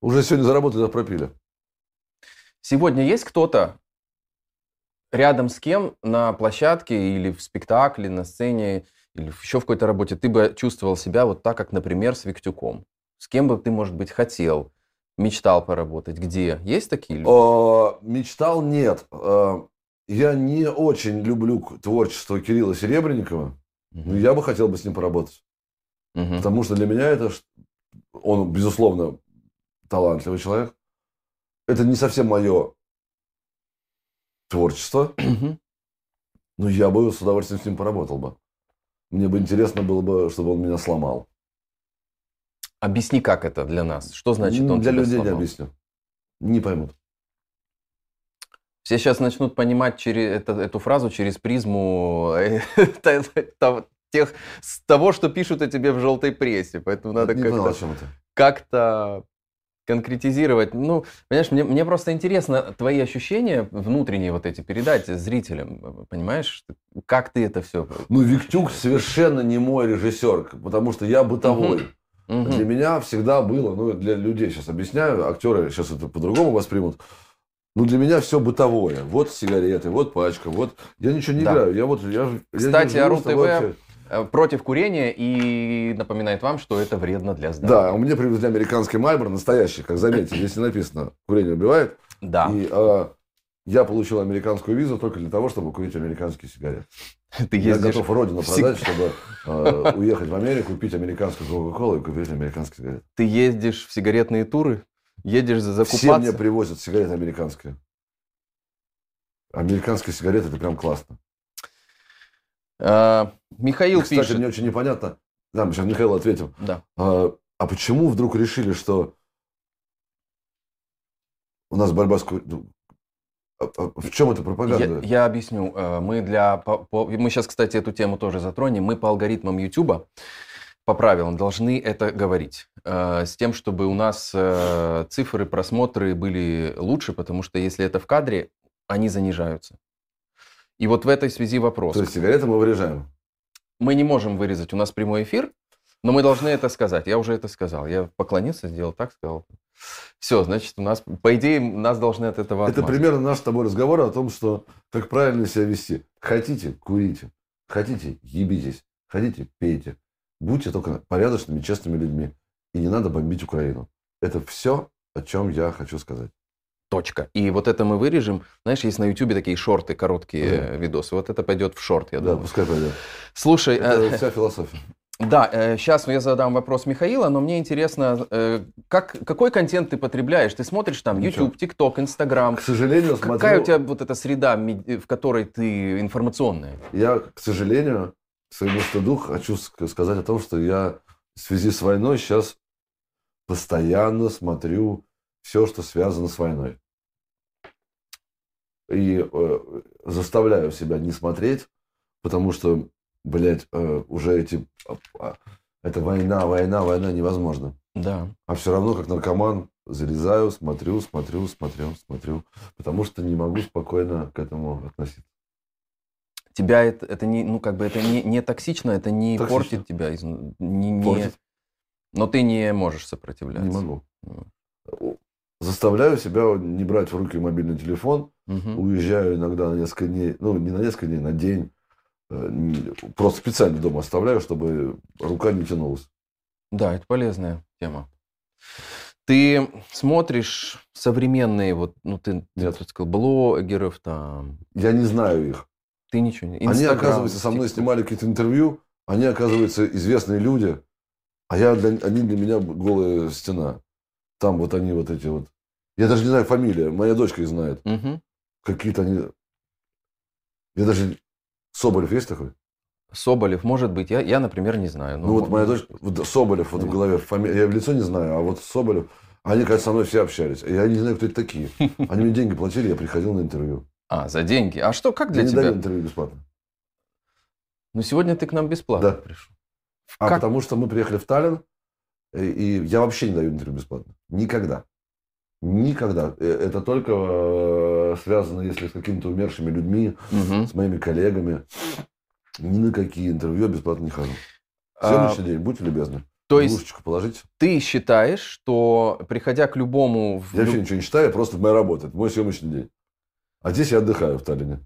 Уже сегодня заработали, пропили. Сегодня есть кто-то рядом с кем на площадке или в спектакле, на сцене, или еще в какой-то работе, ты бы чувствовал себя вот так, как, например, с Виктюком? С кем бы ты, может быть, хотел, мечтал поработать? Где? Есть такие люди? О, мечтал нет. Я не очень люблю творчество Кирилла Серебренникова, угу. но я бы хотел бы с ним поработать. Угу. Потому что для меня это, он, безусловно, талантливый человек. Это не совсем мое творчество, угу. но я бы с удовольствием с ним поработал бы. Мне бы интересно было бы, чтобы он меня сломал. Объясни, как это для нас. Что значит он Для людей сломал? не объясню. Не поймут. Все сейчас начнут понимать через это, эту фразу через призму э, тех, с того, что пишут о тебе в желтой прессе. Поэтому надо как-то, как-то конкретизировать. Ну, понимаешь, мне, мне просто интересно твои ощущения внутренние вот эти передать зрителям. Понимаешь, как ты это все... Ну, Виктюк совершенно не мой режиссер, потому что я бытовой. Угу. Угу. Для меня всегда было, ну, для людей сейчас объясняю, актеры сейчас это по-другому воспримут. Ну, для меня все бытовое. Вот сигареты, вот пачка, вот... Я ничего не да. играю. Я вот... Я, Кстати, я Ару ТВ против курения и напоминает вам, что это вредно для здоровья. Да, у меня привезли американский Мальбор, настоящий, как заметьте, здесь не написано «курение убивает». Да. И а, я получил американскую визу только для того, чтобы курить американские сигареты. Ты я готов родину продать, чтобы э, уехать в Америку, купить американскую Кока-Колу и купить американские сигареты. Ты ездишь в сигаретные туры? Едешь закупаться? Все мне привозят сигареты американские. Американские сигареты – это прям классно. А, Михаил кстати, пишет. мне очень непонятно. Да, мы сейчас Михаил ответим. Да. А, а почему вдруг решили, что у нас борьба с а, а в чем это пропаганда? Я, я объясню. Э, мы для по, по, мы сейчас, кстати, эту тему тоже затронем. Мы по алгоритмам YouTube по правилам должны это говорить э, с тем, чтобы у нас э, цифры просмотры были лучше, потому что если это в кадре, они занижаются. И вот в этой связи вопрос. То есть сигареты мы вырежаем? Мы не можем вырезать. У нас прямой эфир, но мы должны это сказать. Я уже это сказал. Я поклонился, сделал так, сказал. Все, значит, у нас, по идее, нас должны от этого Это примерно наш с тобой разговор о том, что как правильно себя вести. Хотите – курите. Хотите – ебитесь. Хотите – пейте. Будьте только порядочными, честными людьми. И не надо бомбить Украину. Это все, о чем я хочу сказать. Точка. И вот это мы вырежем. Знаешь, есть на YouTube такие шорты, короткие да. видосы. Вот это пойдет в шорт, я да, думаю. Да, пускай пойдет. Слушай... Это э... вся философия. Да, сейчас э, я задам вопрос Михаила, но мне интересно, э, как, какой контент ты потребляешь? Ты смотришь там YouTube, TikTok, Instagram? К сожалению, смотрю... Какая у тебя вот эта среда, в которой ты информационная? Я, к сожалению, своему стыду хочу сказать о том, что я в связи с войной сейчас постоянно смотрю все, что связано с войной. И э, заставляю себя не смотреть, потому что блядь, э, уже эти... Э, это война, война, война невозможно. Да. А все равно, как наркоман, залезаю, смотрю, смотрю, смотрю, смотрю. Потому что не могу спокойно к этому относиться. Тебя это, это не, ну, как бы это не, не токсично, это не токсично. портит тебя. Не, не... Портит. Но ты не можешь сопротивляться. Не могу. Заставляю себя не брать в руки мобильный телефон. Угу. Уезжаю иногда на несколько дней, ну, не на несколько дней, на день Э, просто специально дома оставляю, чтобы рука не тянулась. Да, это полезная тема. Ты смотришь современные, вот, ну, ты, Нет. ты сказал, блогеров там. Я не знаю их. Ты ничего не... Инстаграм, они, оказывается, со мной снимали какие-то интервью, они, оказывается, известные люди, а я для, они для меня голая стена. Там вот они вот эти вот. Я даже не знаю фамилия, моя дочка их знает. Угу. Какие-то они... Я даже Соболев есть такой? Соболев, может быть, я, я например, не знаю. Ну, вот моя дочь, Соболев вот в голове, фами... я в лицо не знаю, а вот Соболев, они, кажется, со мной все общались. Я не знаю, кто это такие. Они мне деньги платили, я приходил на интервью. А, за деньги. А что, как для я тебя? не даю интервью бесплатно. Ну, сегодня ты к нам бесплатно Да. пришел. А Как? потому что мы приехали в Таллин, и я вообще не даю интервью бесплатно. Никогда. Никогда. Э, Это только э, связано, если с какими-то умершими людьми, Мгм. с моими коллегами. Ни на какие интервью я бесплатно не хожу. А, Сегодняшний день, будьте любезны. То есть положите. ты считаешь, что приходя к любому... в Я вообще ничего не читаю, просто моя работа, это мой съемочный день. А здесь я отдыхаю в Таллине.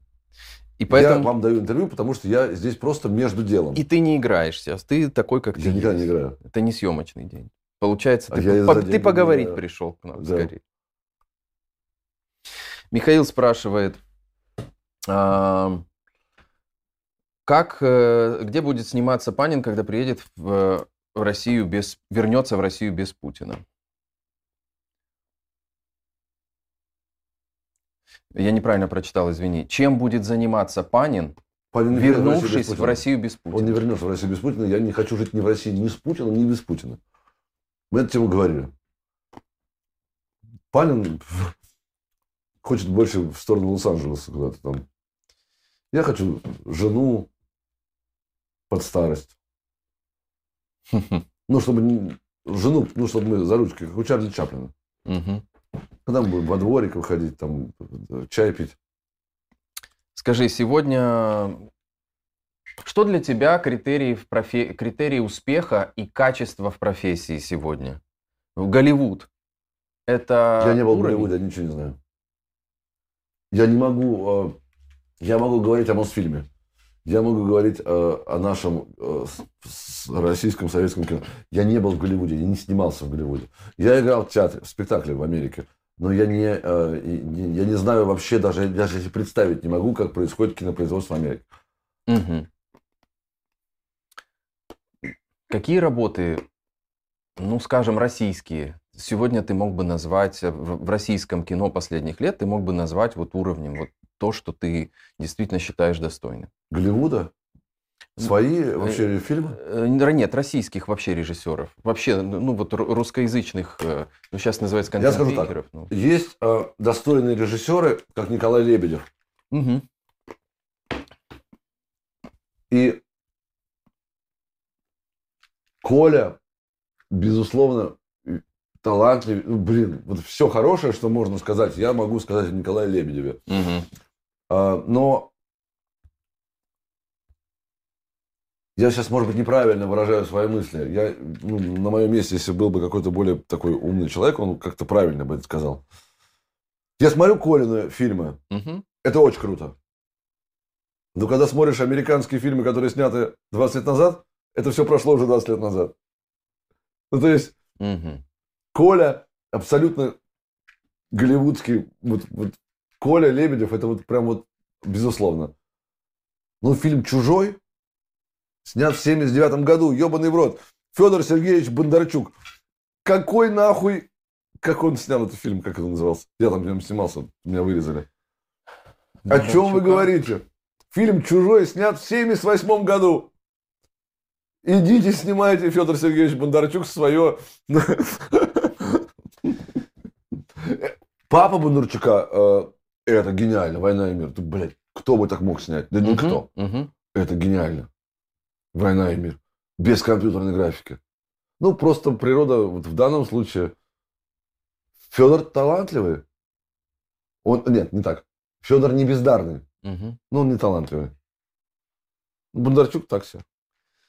И поэтому... Я вам даю интервью, потому что я здесь просто между делом. И ты не играешься, ты такой, как ты Я никогда не есть. играю. Это не съемочный день. Получается, А ты, по- ты деньги поговорить играю. пришел к нам Да. скорее. Михаил спрашивает, а, как, э, где будет сниматься Панин, когда приедет в, в Россию без, вернется в Россию без Путина? Я неправильно прочитал, извини. Чем будет заниматься Панин, Панин вернувшись в. Россию без Путина? Он не вернется в Россию без Путина. Я не хочу жить ни в России ни с Путиным, ни без Путина. Мы эту тему говорили. Панин хочет больше в сторону Лос-Анджелеса куда-то там. Я хочу жену под старость. Ну, чтобы жену, ну, чтобы мы за ручкой, как у Чарли Чаплина. Когда мы будем во дворик выходить, там, чай пить. Скажи, сегодня что для тебя критерии, в профе- критерии успеха и качества в профессии сегодня? Голливуд. Это Я не был в? Голливуде, я ничего не знаю. Я не могу... э, Я могу говорить о Мосфильме. Я могу говорить э, о нашем э, с- российском советском кино. Я не был в Голливуде, я не снимался в Голливуде. Я играл в театре, в спектакле в Америке. Но я не, я не знаю вообще, даже, даже если представить не могу, как происходит кинопроизводство в Америке. Мгм. Какие работы, ну, скажем, российские, сегодня ты мог бы назвать э, в российском кино последних лет, ты мог бы назвать вот уровнем, вот то, что ты действительно считаешь достойным? Голливуда? Свои вообще фильмы? Э, Нет, российских вообще режиссеров. Вообще, ну вот ру- русскоязычных, э, ну сейчас называется Я скажу так. ну. Есть э, достойные режиссеры, как Николай Лебедев. Мгм. И Коля, безусловно, и талантлив. Ну, блин, вот все хорошее, что можно сказать, я могу сказать о Николае Лебедеве. Мгм. А, но я сейчас, может быть, неправильно выражаю свои мысли. Я, ну, на моем месте, если был бы какой-то более такой умный человек, он как-то правильно бы это сказал. Я смотрю Колины фильмы, Мгм. это очень круто. Но когда смотришь американские фильмы, которые сняты 20 лет назад, это все прошло уже 20 лет назад. Ну, то есть, Мгм. Коля абсолютно голливудский, вот, вот Коля Лебедев, это вот прям вот безусловно. Ну, фильм «Чужой» снят в 79 году, ебаный в рот. Федор Сергеевич Бондарчук. Какой нахуй... Как он снял этот фильм, как это назывался? Я там в нем снимался, меня вырезали. О чем вы Бондарчука. говорите? Фильм «Чужой» снят в 78 году. Идите, снимайте, Федор Сергеевич Бондарчук, свое... Папа Бондарчука, э, это гениально, «Война и мир». Ты, блядь, кто бы так мог снять? Да никто. Это гениально. «Война и мир». Без компьютерной графики. Ну, просто природа, вот в данном случае... Федор талантливый. Он, нет, не так. Федор не бездарный. Мгм. Ну, он не талантливый. Бондарчук так себе.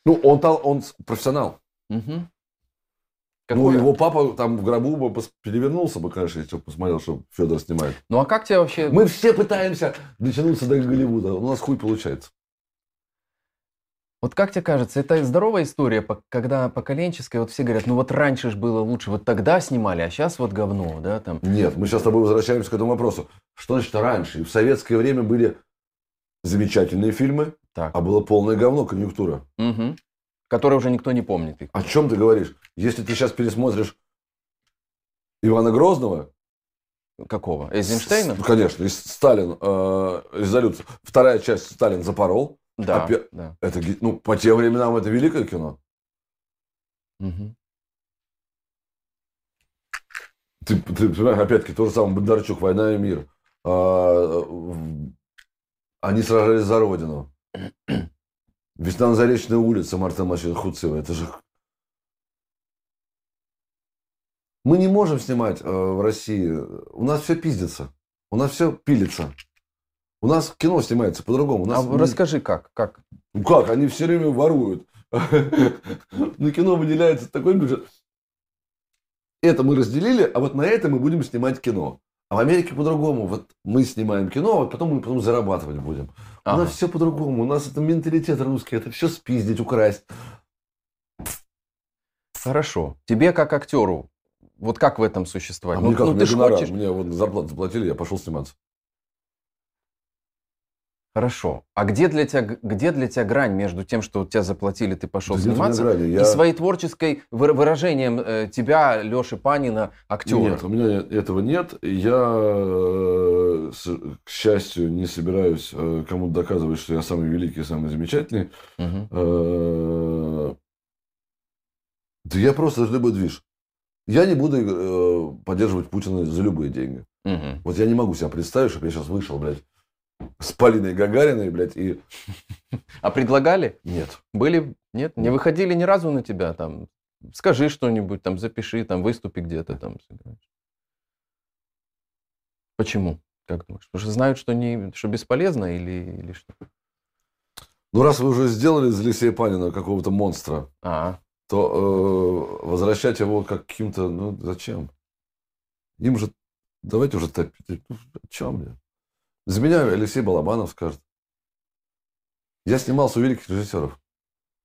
Ну, он, тал- он профессионал. Ну, Какое- его папа там в гробу бы перевернулся бы, конечно, если бы посмотрел, что Федор снимает. Ну а как тебе вообще... Мы все пытаемся дотянуться до Голливуда. У нас хуй получается. Вот как тебе кажется, это здоровая история, когда поколенческая, вот все говорят, ну вот раньше же было лучше, вот тогда снимали, а сейчас вот говно, да, там. Нет, мы сейчас с тобой возвращаемся к этому вопросу. Что значит раньше? В советское время были замечательные фильмы, Так. а было полное говно, конъюнктура. Мгм. Которые уже никто не помнит. О чем ты говоришь? Если ты сейчас пересмотришь Ивана Грозного, Какого? Эйзенштейна? С- Конечно, и Сталин, э, резолюция. Вторая часть Сталин запорол. Да, Опя- да. Это, ну, по тем временам это великое кино. Мгм. Ты, ты понимаешь, опять-таки, то же самое Бондарчук, «Война и мир». А, в- они сражались за Родину. Весна на Заречной улице Марта Мачина Хуцева. Это же... Мы не можем снимать э, в России. У нас все пиздится. У нас все пилится. У нас кино снимается по-другому. Нас А расскажи, как? как? Ну как, они все время воруют. На кино выделяется такой бюджет. Это мы разделили, а вот на это мы будем снимать кино. А в Америке по-другому. Вот мы снимаем кино, а вот потом мы потом зарабатывать будем. У Ага. нас все по-другому. У нас это менталитет русский. Это все спиздить, украсть. Хорошо. Тебе как актеру, вот как в этом существовать? А Ну, мне как, ну, мне ты гонорар. хочешь... Мне вот зарплату заплатили, я пошел сниматься. Хорошо. А где для тебя, где для тебя грань между тем, что тебя заплатили, ты пошел Да сниматься, грани. и Я- своей творческой выра- выражением э, тебя, Леши Панина, актера? Нет, у меня этого нет. Я, э, к счастью, не собираюсь э, кому-то доказывать, что я самый великий, самый замечательный. Э, Да я просто за любой движ. Я не буду поддерживать Путина за любые деньги. Мгм. Вот я не могу себя представить, чтобы я сейчас вышел, блядь, с Полиной Гагариной, блядь, и... А предлагали? Нет. Были? Нет? Не выходили ни разу на тебя там? Скажи что-нибудь, там, запиши, там, выступи где-то там. Почему? Как думаешь? Потому что знают, что, не, что бесполезно или, или что? Ну, раз вы уже сделали из Алексея Панина какого-то монстра, А, то э, возвращать его как каким-то... Ну, зачем? Им же... Давайте уже топить. Ну, о чем я? За меня Алексей Балабанов скажет. Я снимался у великих режиссеров.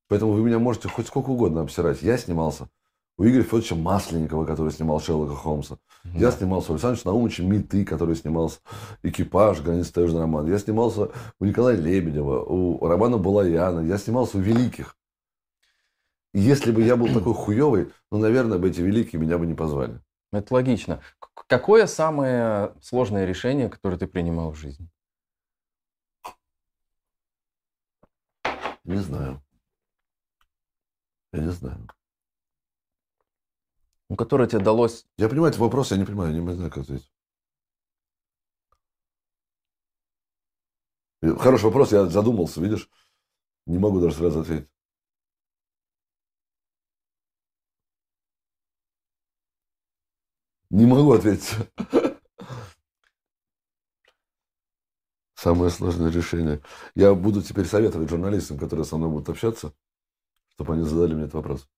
Поэтому вы меня можете хоть сколько угодно обсирать. Я снимался у Игоря Федоровича Масленникова, который снимал Шерлока Холмса. Я да. снимался у Александра Наумовича Миты, который снимался «Экипаж», «Граница таежный роман». Я снимался у Николая Лебедева, у Романа Балаяна. Я снимался у великих. И если бы я был такой хуевый, ну, наверное, бы эти великие меня бы не позвали. Это логично. Какое самое сложное решение, которое ты принимал в жизни? Не знаю. Я не знаю. Ну, которое тебе далось... Я понимаю этот вопрос, я не понимаю, я не знаю, как ответить. Хороший вопрос, я задумался, видишь? Не могу даже сразу ответить. Не могу ответить. Самое сложное решение. Я буду теперь советовать журналистам, которые со мной будут общаться, чтобы они задали мне этот вопрос.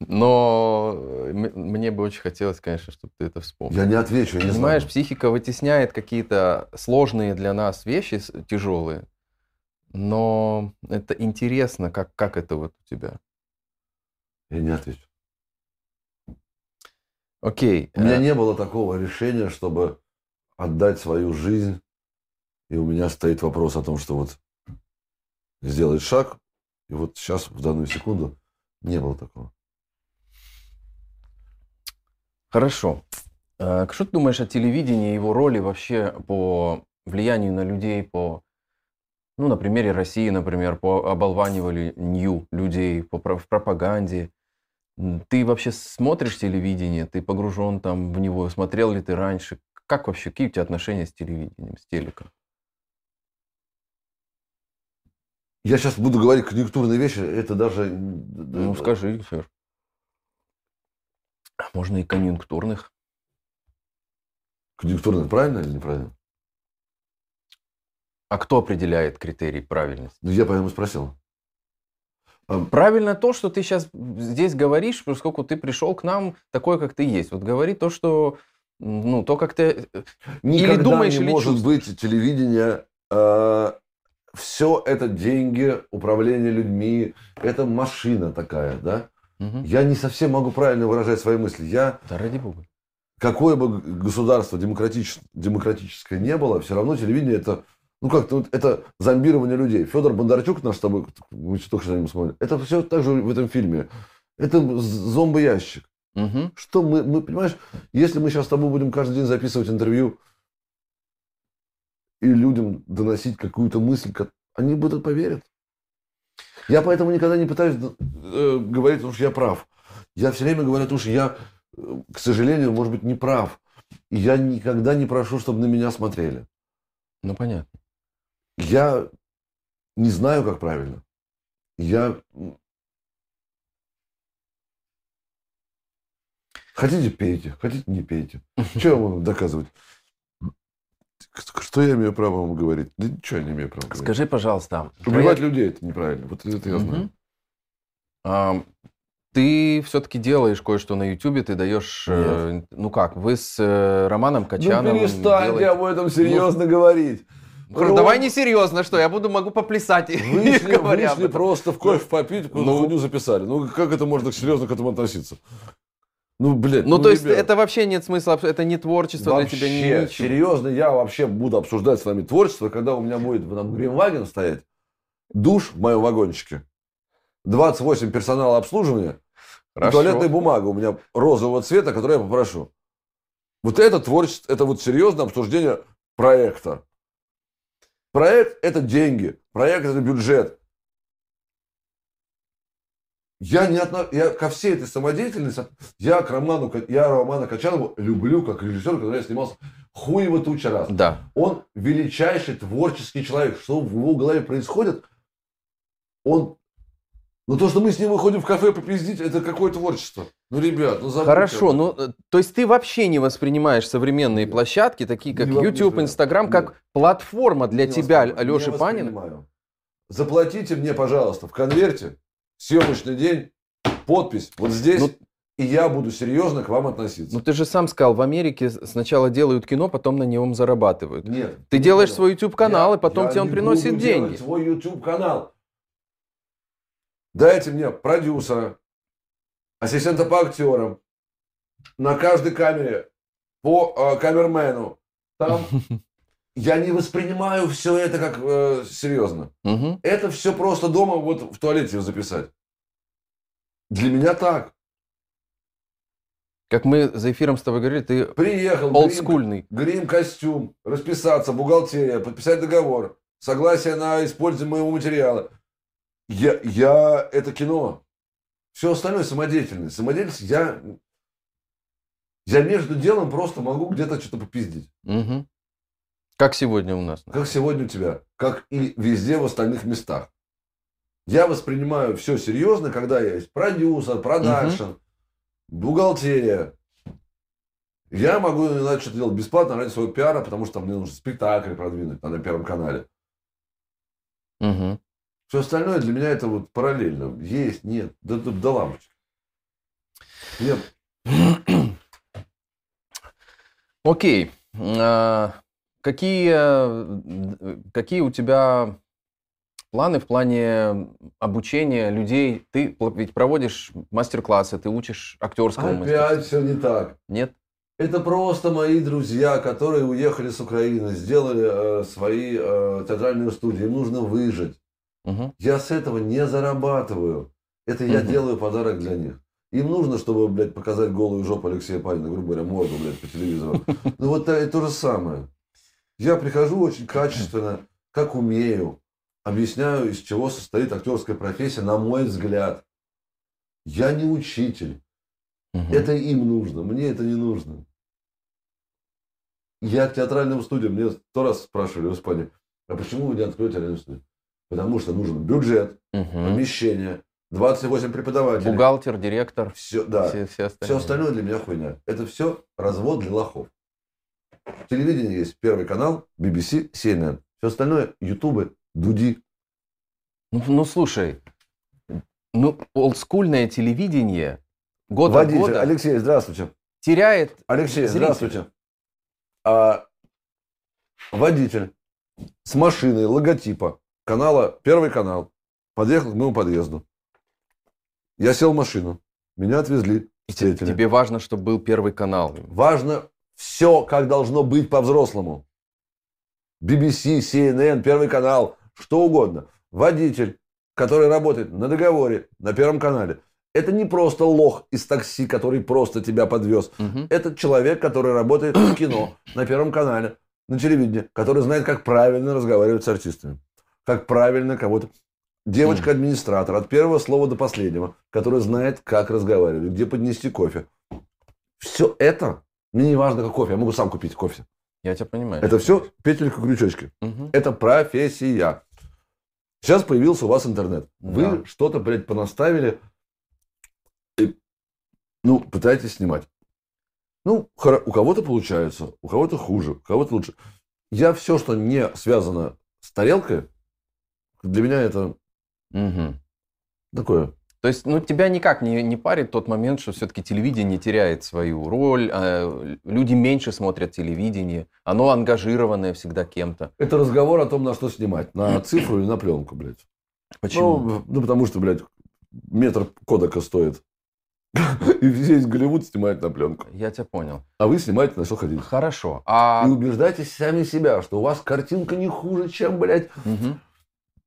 Но э, мне бы очень хотелось, конечно, чтобы ты это вспомнил. Я не отвечу, я не Понимаешь, знаю. психика вытесняет какие-то сложные для нас вещи, тяжелые. Но это интересно, как, как это вот у тебя. Я не отвечу. Окей. У меня э, не было такого решения, чтобы отдать свою жизнь. И у меня стоит вопрос о том, что вот сделать шаг. И вот сейчас, в данную секунду, не было такого. Хорошо. Э, Что ты думаешь о телевидении, его роли вообще по влиянию на людей, по, ну, на примере России, например, по оболваниванию людей, по в пропаганде? Ты вообще смотришь телевидение? Ты погружен там в него? Смотрел ли ты раньше? Как вообще, какие у тебя отношения с телевидением, с телеком? Я сейчас буду говорить конъюнктурные вещи, это даже... Ну, скажи, Фер. Можно и конъюнктурных. Конъюнктурные правильно или неправильно? А кто определяет критерий правильности? Ну, я поэтому спросил. Правильно то, что ты сейчас здесь говоришь, поскольку ты пришел к нам такой, как ты есть. Вот говори то, что, ну, то, как ты... Никогда думаешь, не или может чувствуешь. быть телевидение. все это деньги, управление людьми. Это машина такая, да? Мгм. Я не совсем могу правильно выражать свои мысли. Я, Да ради бога. какое бы государство демократич- демократическое не было, все равно телевидение это, ну как-то вот это зомбирование людей. Федор Бондарчук наш с тобой, мы только что него смотрели, это все так же в этом фильме. Это зомбоящик. Мгм. Что мы, мы, понимаешь, если мы сейчас с тобой будем каждый день записывать интервью, и людям доносить какую-то мысль, они будут поверят. Я поэтому никогда не пытаюсь э, говорить, что я прав. Я все время говорю, что я, э, к сожалению, может быть, не прав. И я никогда не прошу, чтобы на меня смотрели. Ну, понятно. Я не знаю, как правильно. Я... Хотите, пейте. Хотите, не пейте. Что я вам доказывать? Что я имею право вам говорить? Да ничего я не имею права говорить. Скажи, пожалуйста. Убивать твоя... людей это неправильно. Вот это я знаю. Угу. А, ты все-таки делаешь кое-что на Ютубе, ты даешь... Э, ну как, вы с э, Романом Качановым... Ну перестаньте делаете... об этом серьезно ну, говорить. Ром... Давай не серьезно, что я буду могу поплясать. Вышли, вышли просто в кофе попить, ну, хуйню записали. Ну как это можно серьезно к этому относиться? Ну, блядь. Ну, ну то есть, это вообще нет смысла, это не творчество вообще, для тебя, ничего. серьезно, я вообще буду обсуждать с вами творчество, когда у меня будет там Гримваген стоять, душ в моем вагончике, 28 персонала обслуживания, и туалетная бумага у меня розового цвета, которую я попрошу. Вот это творчество, это вот серьезное обсуждение проекта. Проект – это деньги, проект – это бюджет. Я, не отно... я ко всей этой самодеятельности, я к Роману, я Романа Качанову люблю как режиссер, который я снимался хуево туча раз. Да. Он величайший творческий человек. Что в его голове происходит, он... Ну, то, что мы с ним выходим в кафе попиздить, это какое творчество. Ну, ребят, ну забудьте. Хорошо, ну, э, то есть ты вообще не воспринимаешь современные Нет. площадки, такие как не YouTube, Instagram, как платформа для не тебя, Алеши Панина? Заплатите мне, пожалуйста, в конверте съемочный день, подпись вот здесь. Ну, и я буду серьезно к вам относиться. Ну ты же сам сказал, в Америке сначала делают кино, потом на нем зарабатывают. Нет. Ты делаешь нет. свой YouTube канал, и потом тебе он приносит буду деньги. свой YouTube канал. Дайте мне продюсера, ассистента по актерам, на каждой камере по э, камермену. Там я не воспринимаю все это как э, серьезно. Угу. Это все просто дома вот в туалете записать. Для меня так. Как мы за эфиром с тобой говорили, ты приехал, олдскульный. Грим, грим костюм, расписаться, бухгалтерия, подписать договор, согласие на использование моего материала. Я, я это кино. Все остальное самодеятельность. Самодеятельность я я между делом просто могу где-то что-то попиздить. Угу. Как сегодня у нас. Как сегодня у тебя. Как и везде в остальных местах. Я воспринимаю все серьезно, когда есть продюсер, продакшн, угу. бухгалтерия. Я могу иногда что-то делать бесплатно ради своего пиара, потому что мне нужно спектакль продвинуть на Первом канале. Угу. Все остальное для меня это вот параллельно. Есть, нет, да, да, да лампочки. Нет. Окей. А, Какие, э, какие у тебя планы в плане обучения людей? Ты ведь проводишь мастер-классы, ты учишь актерскому Опять все не так. Нет? Это просто мои друзья, которые уехали с Украины, сделали э, свои э, театральные студии. Им нужно выжить. Угу. Я с этого не зарабатываю. Это я угу. делаю подарок для них. Им нужно, чтобы, блядь, показать голую жопу Алексея Панина, грубо говоря, морду, блядь, по телевизору. Ну вот это то же самое. Я прихожу очень качественно, как умею, объясняю, из чего состоит актерская профессия, на мой взгляд. Я не учитель. Угу. Это им нужно, мне это не нужно. Я к театральным студиям, мне сто раз спрашивали в Испании, а почему вы не откроете театральную студию? Потому что нужен бюджет, угу. помещение, 28 преподавателей. Бухгалтер, директор. Все, да. Все, все, остальные. все остальное для меня хуйня. Это все развод для лохов. Телевидение есть Первый канал, BBC, CNN. Все остальное Ютубы, Дуди. Ну, ну слушай, ну олдскульное телевидение год Водитель. года Алексей, здравствуйте. Теряет Алексей, зрителя. здравствуйте. А, водитель с машиной логотипа канала Первый канал подъехал к моему подъезду. Я сел в машину. Меня отвезли. И тебе важно, чтобы был Первый канал. Важно все как должно быть по-взрослому. BBC, CNN, Первый канал, что угодно. Водитель, который работает на договоре на Первом канале. Это не просто лох из такси, который просто тебя подвез. Угу. Это человек, который работает в кино на Первом канале. на телевидении, который знает, как правильно разговаривать с артистами. Как правильно кого-то... Девочка-администратор от первого слова до последнего, которая знает, как разговаривать, где поднести кофе. Все это, мне не важно, как кофе, я могу сам купить кофе. Я тебя понимаю. Это все петелька-крючочки. Мгм. Это профессия. Сейчас появился у вас интернет. Вы Да. что-то, блядь, понаставили. И, ну, пытаетесь снимать. Ну, у кого-то получается, у кого-то хуже, у кого-то лучше. Я все, что не связано с тарелкой, для меня это Мгм. такое. То есть, ну, тебя никак не, не парит тот момент, что все-таки телевидение теряет свою роль, э, люди меньше смотрят телевидение, оно ангажированное всегда кем-то. Это разговор о том, на что снимать. На цифру или на пленку, блядь. Ну, ну, потому что, блядь, метр кодека стоит. И весь Голливуд снимает на пленку. Я тебя понял. А вы снимаете на что хотите. Хорошо. А... И убеждайте сами себя, что у вас картинка не хуже, чем, блядь... Мгм.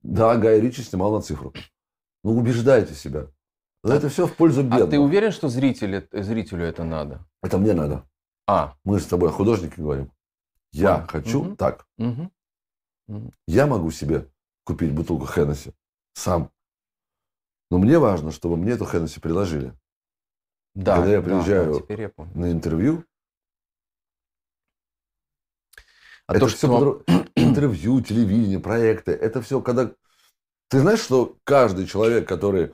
Да, Гай Ричи снимал на цифру. Ну, убеждайте себя. Но это все в пользу А бедных. ты уверен, что зрителю, зрителю это надо? Это мне надо. А, Мы с тобой о художнике говорим. Я Понял. хочу Мгм. так. мгм. Я могу себе купить бутылку Хеннесси сам. Но мне важно, чтобы мне эту Хеннесси приложили да. Когда я приезжаю- да, я на интервью. А это то, все что... интервью, телевидение, проекты. Это все когда... Ты знаешь, что каждый человек, который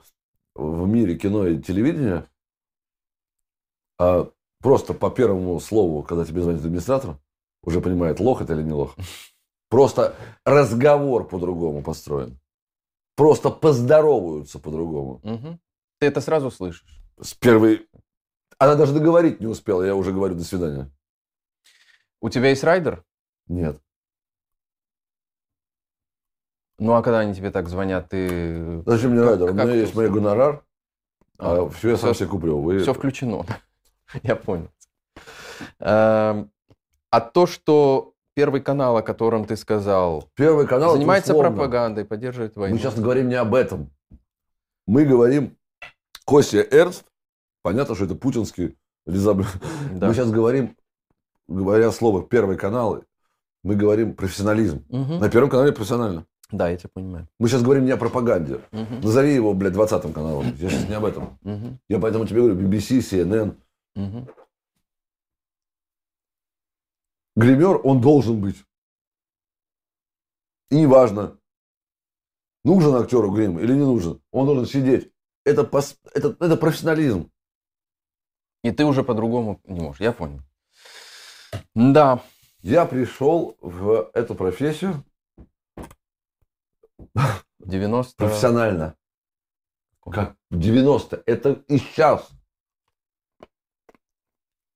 в мире кино и телевидения, а, просто по первому слову, когда тебе звонит администратор, уже понимает, лох это или не лох. Просто разговор по-другому построен. Просто поздороваются по-другому. Мгм. Ты это сразу слышишь? С первой... Она даже договорить не успела, я уже говорю «до свидания». У тебя есть райдер? Нет. Ну, а когда они тебе так звонят, ты... Зачем мне Как- райдер? У меня есть мой гонорар, а, А, все я сам всё- себе куплю. Вы... Все включено. Я понял. Эм, А то, что Первый канал, о котором ты сказал, Первый канал занимается условно. пропагандой, поддерживает войну. Мы сейчас говорим не об этом. Мы говорим Костя Эрнст. Понятно, что это путинский резаб- Да. Мы сейчас говорим, говоря слово Первый канал, мы говорим профессионализм. Мгм. На Первом канале профессионально. Да, я тебя понимаю. Мы сейчас говорим не о пропаганде. Мгм. Назови его, блядь, 20 каналом. Я сейчас не об этом. Мгм. Я поэтому тебе говорю, BBC, CNN. Мгм. Гример, он должен быть. И неважно, нужен актеру грим или не нужен. Он должен сидеть. Это, пос- это, это профессионализм. И ты уже по-другому не можешь. Я понял. Да. Я пришел в эту профессию 90... профессионально. Как в 90 Это и сейчас.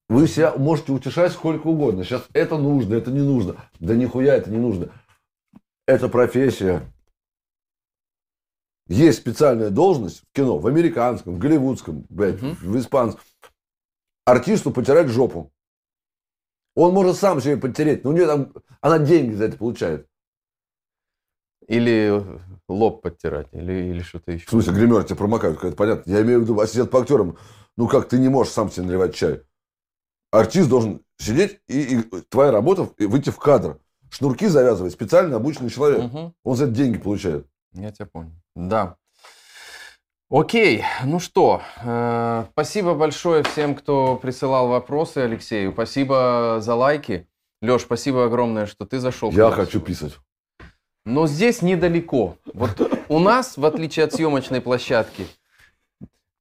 Вы себя можете утешать сколько угодно. Сейчас это нужно, это не нужно. Да нихуя это не нужно. Это профессия. Есть специальная должность в кино, в американском, в голливудском, блядь, Мгм. в испанском. Артисту потерять жопу. Он может сам себе потереть, но у нее там, она деньги за это получает. Или лоб подтирать, или, или что-то еще. В смысле, гример тебе промокают, это понятно. Я имею в виду ассистент по актерам. Ну как, ты не можешь сам себе наливать чай. Артист должен сидеть, и, и твоя работа и выйти в кадр. Шнурки завязывает специально обученный человек. Мгм. Он за это деньги получает. Я тебя понял. Да. Окей, ну что, э, спасибо большое всем, кто присылал вопросы Алексею. Спасибо за лайки. Леш, спасибо огромное, что ты зашел. Я хочу писать. Но здесь недалеко. Вот у нас, в отличие от съемочной площадки,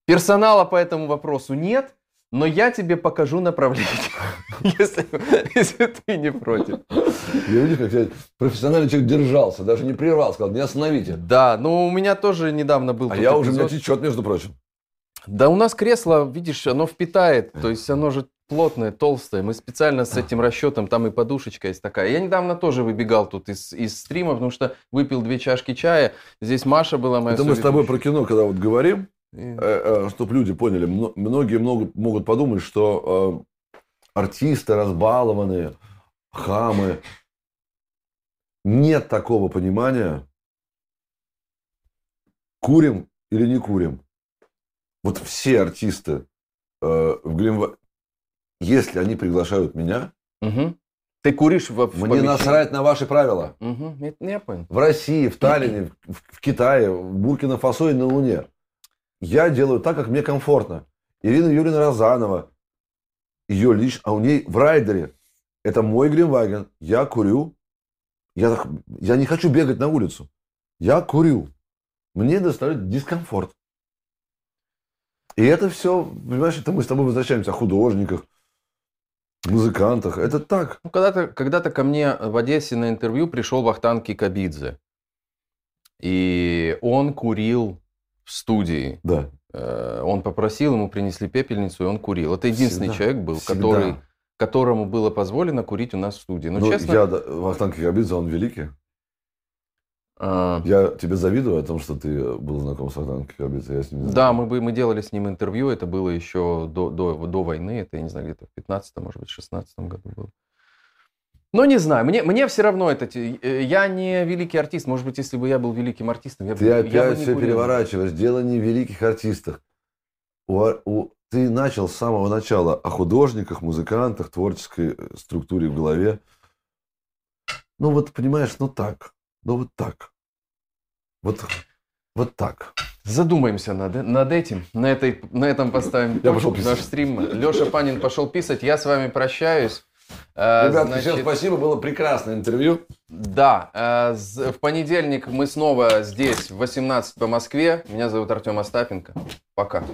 персонала по этому вопросу нет, но я тебе покажу направление, если, если ты не против. Я видишь, как я профессиональный человек держался, даже не прервал, сказал, не остановите. Да, ну у меня тоже недавно был А я уже, эпизод. меня течет, между прочим. Да у нас кресло, видишь, оно впитает, то есть оно же плотное, толстое. Мы специально с этим расчетом, там и подушечка есть такая. Я недавно тоже выбегал тут из, из стрима, потому что выпил две чашки чая. Здесь Маша была моя Это мы с тобой про кино, когда вот говорим, И- чтобы люди поняли, мно- многие могут, могут подумать, что э, артисты разбалованные, хамы. Нет такого понимания, курим или не курим. Вот все артисты э, в Глинва... если они приглашают меня, Мгм. Ты куришь в, в Мне помещении? насрать на ваши правила. Угу, это я понял. В России, в Таллине, в, в Китае, в Буркина-Фасо и на Луне. Я делаю так, как мне комфортно. Ирина Юрьевна Розанова, ее лично, а у ней в райдере, это мой Гринваген, я курю, я, я не хочу бегать на улицу, я курю. Мне доставляет дискомфорт. И это все, понимаешь, это мы с тобой возвращаемся о художниках, музыкантах. Это так. Ну, когда-то, когда-то ко мне в Одессе на интервью пришел Вахтанг Кикабидзе. И он курил в студии. Да. Э, Он попросил, ему принесли пепельницу, и он курил. Это единственный Всегда. человек был, Всегда. который, которому было позволено курить у нас в студии. Ну, Ну, честно, я, Вахтанг Кикабидзе, он великий. Э, Я тебе завидую о том, что ты был знаком с Вахтангом Кикабидзе. Я с ним не да, мы, бы- мы делали с ним интервью, это было еще до, до, до войны, это, я не знаю, где-то в 15 может быть, 16 году было. Ну, не знаю, мне, мне все равно это... э, Я не великий артист. Может быть, если бы я был великим артистом, я бы, Ты я бы опять не все курил. переворачиваешь. Дело не в великих артистах. У у- ты начал с самого начала о художниках, музыкантах, творческой э, структуре в голове. Ну вот, понимаешь, ну так. Ну вот так. Вот, вот так. Задумаемся над, над этим. На, этой, на этом поставим Я пошел писать. наш стрим. Леша Панин пошел писать. Я с вами прощаюсь. Э, Ребят, значит, всем спасибо. Было прекрасное интервью. Да, э, в понедельник мы снова здесь в 18 по Москве. Меня зовут Артем Остапенко. Пока.